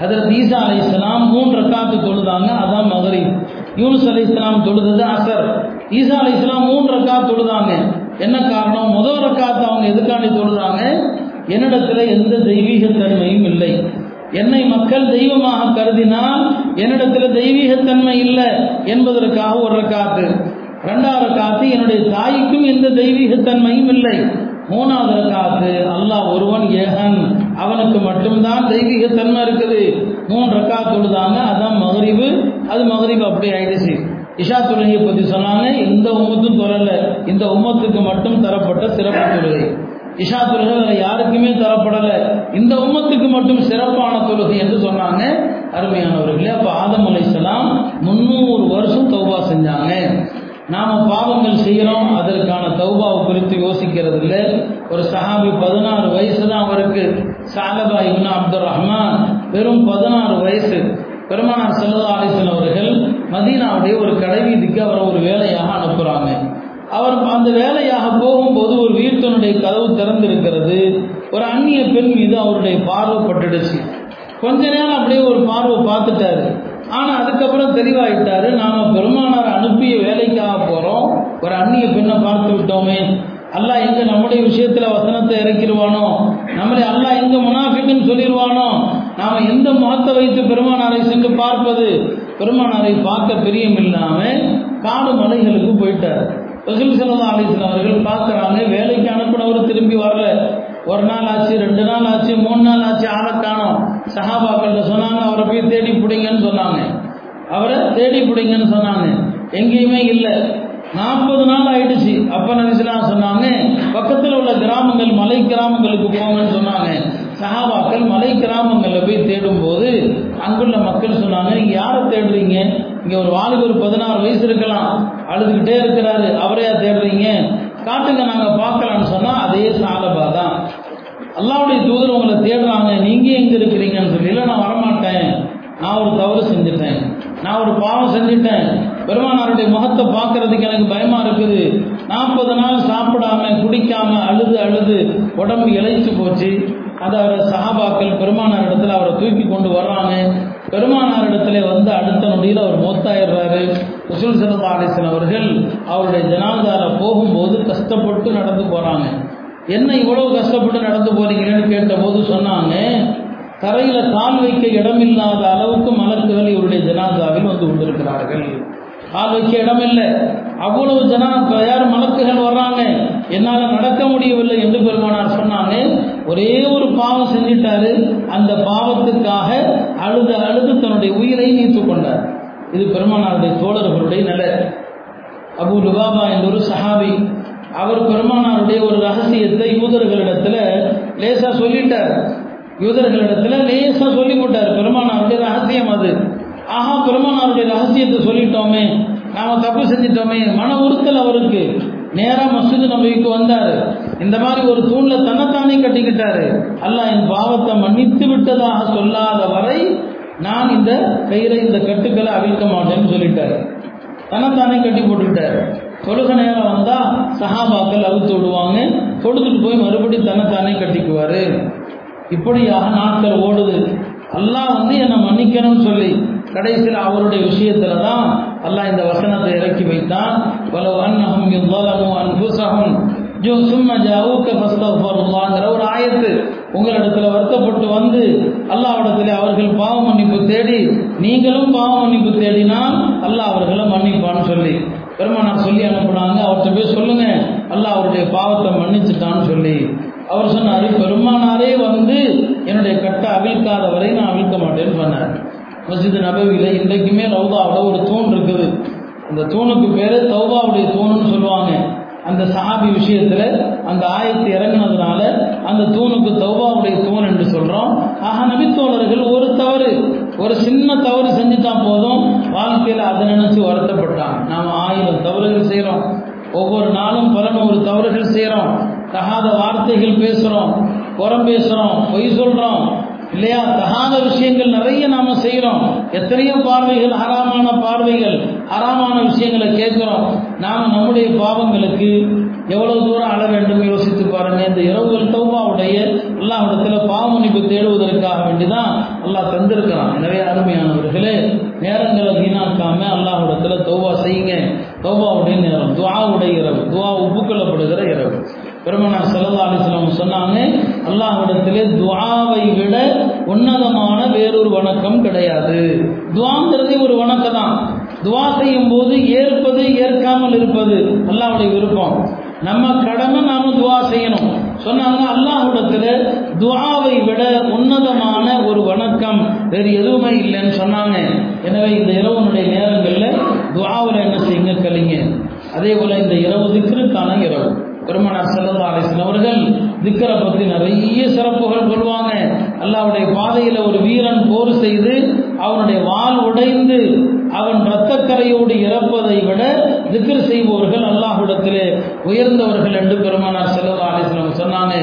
அதில் ஈசா அலி இஸ்லாம் மூன்று ரக்காத்து தொழுதாங்க அதான் மதுரை யூனுஸ் அலி இஸ்லாம் தொழுதது அசர். ஈசா அலி இஸ்லாம் மூன்று ரக்காத்து தொழுதாங்க. என்ன காரணம்? முதல் ரக்காத்து அவங்க எதுக்காண்டி தொழுதாங்க? என்னிடத்துல எந்த தெய்வீகத்தன்மையும் இல்லை. என்னை மக்கள் தெய்வமாக கருதினால் என்னிடத்தில் தெய்வீகத்தன்மை இல்லை என்பதற்காக ஒரு காத்து ரெண்டாவது காத்து என்னுடைய தாய்க்கும் எந்த தெய்வீகத்தன்மையும் இல்லை. மூணாவது காத்து அல்லாஹ் ஒருவன் ஏகன். அவனுக்கு மட்டும்தான் தெய்வீகத்தன்மை இருக்குது. மூணு ரக்காத் தாங்க அதான் மகரிவு அது மகரிவு அப்படி ஆயிடுச்சு. இஷா தொழுகையை பற்றி சொன்னாங்க இந்த உம்மத்தும் தொழல இந்த உம்மத்துக்கு மட்டும் தரப்பட்ட சிறப்பு தொழுகை. இஷா தொழுகை வேற யாருக்குமே தரப்படலை. இந்த உம்மத்துக்கு மட்டும் சிறப்பான தொழுகை என்று சொன்னாங்க. அருமையானவர்களே அப்போ ஆதம் அலைசலாம் முந்நூறு வருஷம் தௌபா செஞ்சாங்க. நாம பாவங்கள் செய்கிறோம் அதற்கான தௌபாவை குறித்து யோசிக்கிறது இல்லை ஒரு சஹாபி பதினாறு வயசு தான் அவருக்கு. சாலபா இப்னா அப்துல் ரஹ்மான் வெறும் பதினாறு வயசு. பெருமானார் செல்லதா அலிசன் அவர்கள் மதீனாவுடைய ஒரு கடைவீதிக்கு அவரை ஒரு வேலையாக அனுப்புகிறாங்க அவர் அந்த வேலையாக போகும்போது ஒரு வீட்டினுடைய கதவு திறந்திருக்கிறது. ஒரு அந்நிய பெண் மீது அவருடைய பார்வை பட்டுடுச்சு. கொஞ்ச நேரம் அப்படியே ஒரு பார்வை பார்த்துட்டாரு. ஆனால் அதுக்கப்புறம் தெளிவாயிட்டாரு. நாம பெருமானார் அனுப்பிய வேலைக்காக போகிறோம் ஒரு அந்நிய பெண்ணை பார்த்து விட்டோமே. அல்லாஹ் எங்க நம்முடைய விஷயத்துல வசனத்தை இறக்கிடுவானோ? நம்மளை அல்லாஹ் எங்க முனாஃபிக்குன்னு சொல்லிடுவானோ? நாம எந்த முகத்தை வைத்து பெருமானாரை சென்று பார்ப்பது? பெருமானாரை பார்க்க பிரியம் இல்லாம காடு மலைகளுக்கு போயிட்டார். ரசூல் சல்லா அலிஸ்லாம் அவர்கள் பார்க்குறாங்க வேலைக்கு அனுப்பினவர் திரும்பி வரல. ஒரு நாள் ஆச்சு ரெண்டு நாள் ஆச்சு மூணு நாள் ஆச்சு ஆளை காணும். சஹாபாக்கள்ல சொன்னாங்க அவரை போய் தேடி பிடிங்கன்னு சொன்னாங்க. அவரை தேடி பிடிங்கன்னு சொன்னாங்க. எங்கேயுமே இல்லை. நாற்பது நாள் ஆயிடுச்சு. அப்ப நபிசுலாம் சொன்னாங்க பக்கத்தில் உள்ள கிராமங்கள் மலை கிராமங்களுக்கு போங்கன்னு சொன்னாங்க. சஹாபாக்கள் மலை கிராமங்களில் போய் தேடும் போது அங்குள்ள மக்கள் சொன்னாங்க நீங்க யாரை தேடுறீங்க? இங்கே ஒரு வாலிபர் பதினாறு வயசு இருக்கலாம். அழுதுகிட்டே இருக்கிறாரு. அவரையா தேடுறீங்க. காட்டுங்க நாங்கள் பார்க்கலாம்னு சொன்னால் அதே சாலபா தான். அல்லாவுடைய தூதர் உங்களை தேடுறாங்க. நீங்கள் எங்கே இருக்கிறீங்கன்னு சொல்லி இல்லை நான் வரமாட்டேன். நான் ஒரு தவறு செஞ்சுட்டேன். நான் ஒரு பாவம் செஞ்சுட்டேன். பெருமானாருடைய முகத்தை பார்க்கறதுக்கு எனக்கு பயமா இருக்குது. நாற்பது நாள் சாப்பிடாம குடிக்காம அழுது அழுது உடம்பு இழைச்சு போச்சு. அதை அவர் சஹாபாக்கள் பெருமானார் இடத்துல அவரை தூக்கி கொண்டு வர்றாங்க. பெருமானார் இடத்துல வந்து அடுத்த நொடியில் அவர் மூத்தாயிடுறாரு. ரசூல் சல்லா அலிஸ்லாம் அவர்கள் அவருடைய ஜனாதார போகும்போது கஷ்டப்பட்டு நடந்து போகிறாங்க என்ன இவ்வளவு கஷ்டப்பட்டு நடந்து போறீங்கன்னு கேட்டபோது சொன்னாங்க தரையில் கால் வைக்க இடமில்லாத அளவுக்கு மலக்குகள் இவருடைய ஜனாதாவில் வந்து கொண்டிருக்கிறார்கள். கால் வைக்க இடம் இல்லை அவ்வளவு ஜனா யார் மலக்குகள் வர்றாங்க? என்னால் நடக்க முடியவில்லை என்று பெருமானார் சொன்னாங்க. ஒரே ஒரு பாவம் செஞ்சிட்டாரு. அந்த பாவத்துக்காக அழுது அழுது தன்னுடைய உயிரை நீத்து கொண்டார். இது பெருமானாருடைய தோழர்களுடைய நில. அபு லுபாபா என்ற ஒரு சஹாபி அவர் பெருமானாருடைய ஒரு ரகசியத்தை யூதர்களிடத்துல லேசா சொல்லிட்டார். யூதர்களிடத்துல லேசா சொல்லி போட்டார் பெருமானாருடைய ரகசியம் அது. ஆஹா பெருமானாருடைய ரகசியத்தை சொல்லிட்டோமே. நாம தப்பு செஞ்சிட்டோமே. மன உறுத்தல் அவருக்கு. நேரா மசூது நம்பிக்கு வந்தாரு. இந்த மாதிரி ஒரு தூண்ல தன்னைத்தானே கட்டிக்கிட்டாரு. அல்லாஹ் என் பாவத்தை மன்னித்து விட்டதாக சொல்லாத வரை நான் இந்த கயிறை இந்த கட்டுக்களை அவிழ்க்க மாட்டேன்னு சொல்லிட்டாரு. தன்னைத்தானே கட்டி போட்டுக்கிட்டாரு. தொழுக நேரம் வந்தா சஹாபாக்கள் அவுத்து விடுவாங்க. தொழுதுட்டு போய் மறுபடியும் தன்னைத்தானே கட்டிக்குவாரு. இப்படியாக நாட்கள் ஓடுது. அல்லாஹ் வந்து என்னை மன்னிக்கணும்னு சொல்லி கடைசியில் அவருடைய விஷயத்தில் தான் அல்லாஹ் இந்த வசனத்தை இறக்கி வைத்தான். பலவு அன்னஹும் யுத்தலமும் அன்புசகம் ஜோ சும்மா ஜவுக்க ஃபஸ்தஃபருல்லாங்கிற ஒரு ஆயத்து உங்களிடத்தில் வருத்தப்பட்டு வந்து அல்லாவிடத்தில் அவர்கள் பாவ மன்னிப்பு தேடி நீங்களும் பாவ மன்னிப்பு தேடினால் அல்லாஹ் அவர்களை மன்னிப்பான்னு சொல்லி பெருமானார் சொல்லி அனுப்புனாங்க. அவர்கிட்ட போய் சொல்லுங்க அல்லாஹ் அவருடைய பாவத்தை மன்னிச்சுட்டான்னு சொல்லி. அவர் சொன்னார் பெருமானாரே வந்து என்னுடைய கட்டை அவிழ்க்காத வரை நான் அவிழ்க்க மாட்டேன்னு சொன்னார். மஸ்ஜித் நபவியில் இன்றைக்குமே ரவுதாவில் ஒரு தூண் இருக்குது. அந்த தூணுக்கு பேர் தௌபாவுடைய தூணுன்னு சொல்லுவாங்க. அந்த சஹாபி விஷயத்தில் அந்த ஆயத்து இறங்கினதுனால அந்த தூணுக்கு தௌபாவுடைய தூண் என்று சொல்கிறோம் ஆக நபித்தோழர்கள் ஒரு தவறு ஒரு சின்ன தவறு செஞ்சுட்டா போதும். வாழ்க்கையில் அதை நினைச்சு வருத்தப்பட்டாங்க. நாம் ஆயிரம் தவறுகள் செய்கிறோம் ஒவ்வொரு நாளும் பல நூறு தவறுகள் செய்கிறோம் தகாத வார்த்தைகள் பேசுகிறோம் புறம் பேசுகிறோம் பொய் சொல்கிறோம் இல்லையா? தகாத விஷயங்கள் நிறைய நாம செய்யறோம் எத்தனையோ பார்வைகள் ஹராமான பார்வைகள் ஹராமான விஷயங்களை கேட்கிறோம். நாம நம்முடைய பாவங்களுக்கு எவ்வளவு தூரம் அழ வேண்டும் யோசித்து பாருங்க. இந்த இரவுகள் தௌபாவுடைய அல்லாஹிடத்துல பாவமன்னிப்பு தேடுவதற்காக வேண்டிதான் அல்லாஹ் தந்திருக்கிறான். எனவே அருமையானவர்களே நேரங்களை வீணாக்காம அல்லாஹிடத்துல தௌபா செய்யுங்க. தௌபாவுடைய நேரம் துவாவுடைய இரவு துவா ஒப்புக்கொள்ளப்படுகிற இரவு. பெருமனார் சல்லா அலிஸ்லாம் சொன்னாங்க அல்லாஹிடத்திலே துவாவை விட உன்னதமான வேறொரு வணக்கம் கிடையாது. துவாங்கிறதே ஒரு வணக்கம் தான் துவா செய்யும் போது ஏற்பது ஏற்காமல் இருப்பது அல்லாஹுடைய விருப்பம். நம்ம கடமை நாம துவா செய்யணும். சொன்னாங்க அல்லாஹுடத்துல துவாவை விட உன்னதமான ஒரு வணக்கம் வேறு எதுவுமே இல்லைன்னு சொன்னாங்க. எனவே இந்த இரவனுடைய நேரங்களில் துவாவில் என்ன செய்யுங்க கலிங்க அதே போல இந்த இரவு திக்கிற்கான இரவு. பெருமனார் செல்லல்லா அலிஸ்லாம் அவர்கள் திக்கரை பற்றி நிறைய சிறப்புகள் சொல்லுவாங்க. அல்லாவுடைய பாதையில் ஒரு வீரன் போர் செய்து அவனுடைய வால் உடைந்து அவன் இரத்தக்கரையோடு இறப்பதை விட திக்கர் செய்பவர்கள் அல்லாஹுடத்திலே உயர்ந்தவர்கள் என்று பெருமானார் செல்லல்லா அலிஸ்லாம் சொன்னாங்க.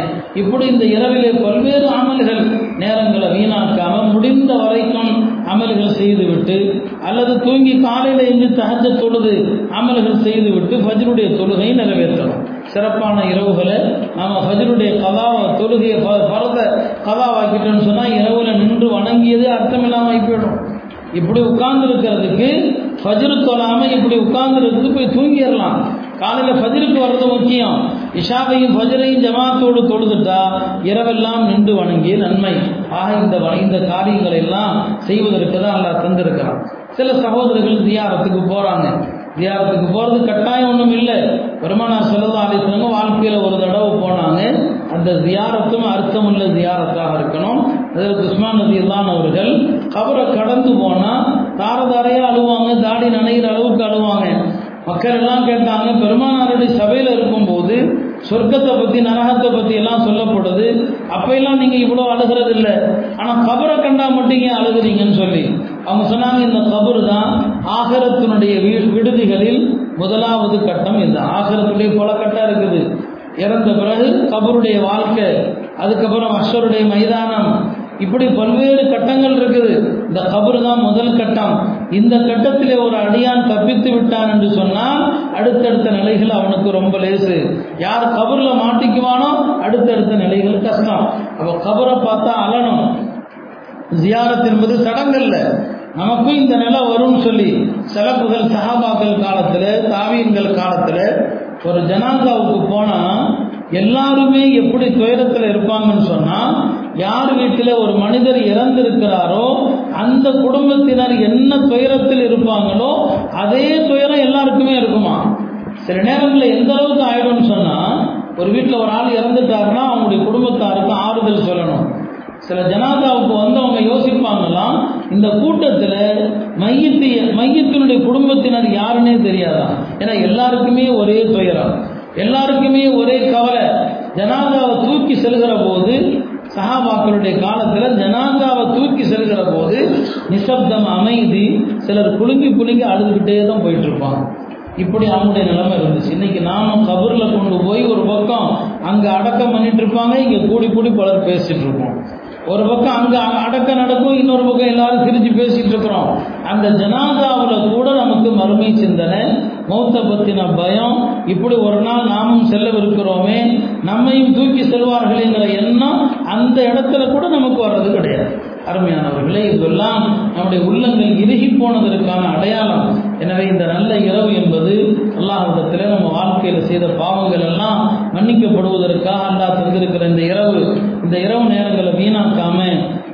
இப்படி இந்த இரவிலே பல்வேறு அமல்கள் நேரங்களை வீணாக்காம முடிந்த வரைக்கும் அமல்கள் செய்துவிட்டு அல்லது தூங்கி காலையில் எங்கு தகஜ தொழுது அமல்கள் செய்துவிட்டு ஃபஜ்ருடைய தொழுகை நிறைவேற்றணும். சிறப்பான இரவுகளை நாம் ஃபஜ்ருடைய கதாவை தொழுகையை பரத கதாவாக்கிட்டோம்னு சொன்னால் இரவில் நின்று வணங்கியது அர்த்தம் இல்லாமல் போயிடும் இப்படி உட்கார்ந்து இருக்கிறதுக்கு ஃபஜ்ரு இப்படி உட்கார்ந்துருக்கு போய் தூங்கிடலாம். காலையில் ஃபஜருக்கு வர்றது முக்கியம். இஷாவையும் ஃபஜரையும் ஜமாத்தோடு தொழுதுட்டா இரவெல்லாம் நின்று வணங்கிய நன்மை. ஆக இந்த இந்த காரியங்களை எல்லாம் செய்வதற்கு தான் நல்லா தந்திருக்கிறான். சில சகோதரர்கள் தியாரத்துக்கு போகிறாங்க தியாரத்துக்கு போகிறது கட்டாயம் ஒன்றும் இல்லை. பெருமானார் செல்லதா அழைத்தவங்க வாழ்க்கையில் ஒரு தடவை போனாங்க. அந்த தியாரத்தும் அர்த்தமுள்ள தியாரத்தாக இருக்கணும். அதற்கு உஸ்மான் நதி அவர்கள் கபரை கடந்து போனால் தாரதாரையாக அழுவாங்க தாடி நனைகிற அளவுக்கு அழுவாங்க. மக்கள் எல்லாம் கேட்டாங்க பெருமானாருடைய சபையில் இருக்கும்போது சொர்க்கத்தை பற்றி நரகத்தை பற்றி எல்லாம் சொல்லப்படுது. அப்பெல்லாம் எல்லாம் இவ்வளோ அழுகிறது இல்லை ஆனால் கபரை கண்டா மட்டும் ஏன் அழுகுறீங்கன்னு சொல்லி அவங்க சொன்னாங்க இந்த கபர் தான் ஆகரத்தினுடைய விடுதிகளில் முதலாவது கட்டம் இந்த ஆகரத்துடைய பல கட்டம் இருக்குது. இறந்த பிறகு கபருடைய வாழ்க்கை அதுக்கப்புறம் அஸ்வருடைய மைதானம். இப்படி பல்வேறு கட்டங்கள் இருக்குது. இந்த கபரு தான் முதல் கட்டம். இந்த கட்டத்திலே ஒரு அடியான் தப்பித்து விட்டான் என்று சொன்னால் அடுத்தடுத்த நிலைகள் அவனுக்கு ரொம்ப லேசு. யார் கபரில் மாட்டிக்குவானோ அடுத்தடுத்த நிலைகள் கஷ்டம். அப்போ கபரை பார்த்தா அலனும் ஜியாரத் என்பது சடங்கல்ல. நமக்கும் இந்த நிலை வரும்னு சொல்லி சிலப்புகள் சஹாபாக்கள் காலத்தில் தாவீன்கள் காலத்தில் ஒரு ஜனாதாவுக்கு போனால் எல்லாருமே எப்படி துயரத்தில் இருப்பாங்கன்னு சொன்னால் யார் வீட்டில் ஒரு மனிதர் இறந்திருக்கிறாரோ அந்த குடும்பத்தினர் என்ன துயரத்தில் இருப்பாங்களோ அதே துயரம் எல்லாருக்குமே இருக்குமா? சில நேரங்களில் எந்த அளவுக்கு ஆயிடும்னு சொன்னால் ஒரு வீட்டில் ஒரு ஆள் இறந்துட்டாருன்னா அவங்களுடைய குடும்பத்தாருக்கு ஆறுதல் சொல்லணும். சில ஜனாதாவுக்கு வந்தவங்க யோசிப்பாங்களாம் இந்த கூட்டத்தில் மையத்து மையத்தினுடைய குடும்பத்தினர் யாருன்னே தெரியாதான் ஏன்னா எல்லாருக்குமே ஒரே துயரம். எல்லாருக்குமே ஒரே கவலை. ஜனாதாவை தூக்கி செல்கிற போது சஹாபாக்களுடைய காலத்தில் ஜனாதாவை தூக்கி செல்கிற போது நிசப்தம் அமைதி சிலர் குலுங்கி குலுங்கி அழுதுகிட்டே தான் போயிட்டு இருப்பாங்க இப்படி அவங்களுடைய நிலைமை இருந்துச்சு. இன்னைக்கு நாம கபூரில் கொண்டு போய் ஒரு பக்கம் அங்கே அடக்கம் பண்ணிட்டு இருப்பாங்க இங்கே கூடி கூடி பலர் பேசிட்டு இருப்போம் ஒரு பக்கம் அங்க அடக்க நடக்கும் இன்னொரு பக்கம் எல்லாரும் சிரிச்சு பேசிட்டு இருக்கிறோம். அந்த ஜனாதாவில் கூட நமக்கு மறுமை சிந்தனை மௌத்த பத்தின பயம் இப்படி ஒரு நாள் நாமும் செல்லவிருக்கிறோமே நம்மையும் தூக்கி செல்வார்களேங்கிற எண்ணம் அந்த இடத்துல கூட நமக்கு வர்றது கிடையாது. அருமையானவர்களே இதெல்லாம் நம்முடைய உள்ளங்கள் இறுகி போனதற்கான அடையாளம். எனவே இந்த நல்ல இரவு என்பது அல்லாஹிடத்தில் நம்ம வாழ்க்கையில் செய்த பாவங்கள் எல்லாம் மன்னிக்கப்படுவதற்காக அல்லாஹ் தந்திருக்கிற இந்த இரவு. இந்த இரவு நேரங்களை வீணாக்காம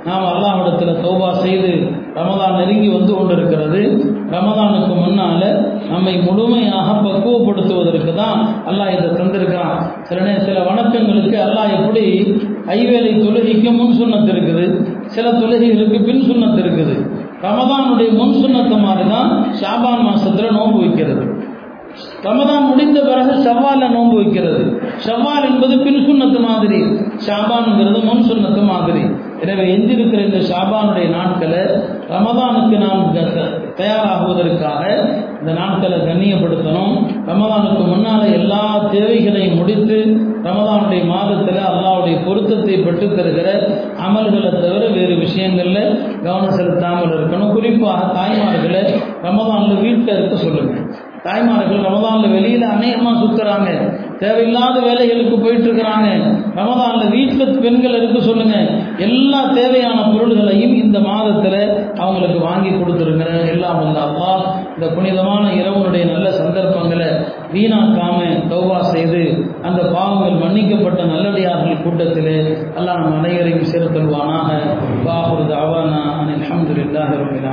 நாம் அல்லாஹிடத்தில் தௌபா செய்து ரமதான் நெருங்கி வந்து கொண்டிருக்கிறது. ரமதானுக்கு முன்னால நம்மை முழுமையாக பக்குவப்படுத்துவதற்கு தான் அல்லாஹ் இதை தந்திருக்கிறான். சில சில வணக்கங்களுக்கு அல்லாஹ் எப்படி ஐவேளை தொழுகைக்கு முன் சொன்னது இருக்குது? சில தொழுகைகளுக்கு பின் சுண்ணத்து இருக்குது. ரமதானுடைய முன் சுண்ணத்து மாதிரி தான் ஷாபான் மாசத்துல நோன்பு வைக்கிறது. ரமதான் முடிந்த பிறகு செவ்வால நோன்பு வைக்கிறது. செவ்வால் என்பது பின் சுண்ணத்து மாதிரி. ஷாபான்ங்கிறது முன் சுண்ணத்து மாதிரி. எனவே எஞ்சிருக்கிற இந்த ஷாபானுடைய நாட்களை ரமதானுக்கு நாம் தயாராகுவதற்காக இந்த நாட்களை கண்ணியப்படுத்தணும். ரமதானுக்கு முன்னால எல்லா தேவைகளையும் முடித்து ரமதானுடைய மாதத்தில் அல்லாவுடைய பொருத்தத்தை பெற்றுத் தருகிற அமல்களை தவிர வேறு விஷயங்களில் கவனம் செலுத்தாமல் இருக்கணும். குறிப்பாக தாய்மார்களை ரமதானில் வீட்டில் இருக்க சொல்லுங்கள் தாய்மார்கள் ரமதானில் வெளியில் அநேகமாக சுற்றுறாங்க தேவையில்லாத வேலைகளுக்கு போயிட்டு இருக்கிறாங்க ரமதான்ல வீட்டில் பெண்கள் இருக்க சொல்லுங்க. எல்லா தேவையான பொருள்களையும் இந்த மாதத்தில் அவங்களுக்கு வாங்கி கொடுத்துருங்க எல்லாம் வந்தாப்பா இந்த புனிதமான இரவனுடைய நல்ல சந்தர்ப்பங்களை வீணாக்காம தௌவா செய்து அந்த பாவங்கள் மன்னிக்கப்பட்ட நல்லடியார்கள் கூட்டத்தில் அல்லாஹ் நம் அனைவரையும் சேர்த்தல்வானாக பாபுரது அவானா அனில் ரபில்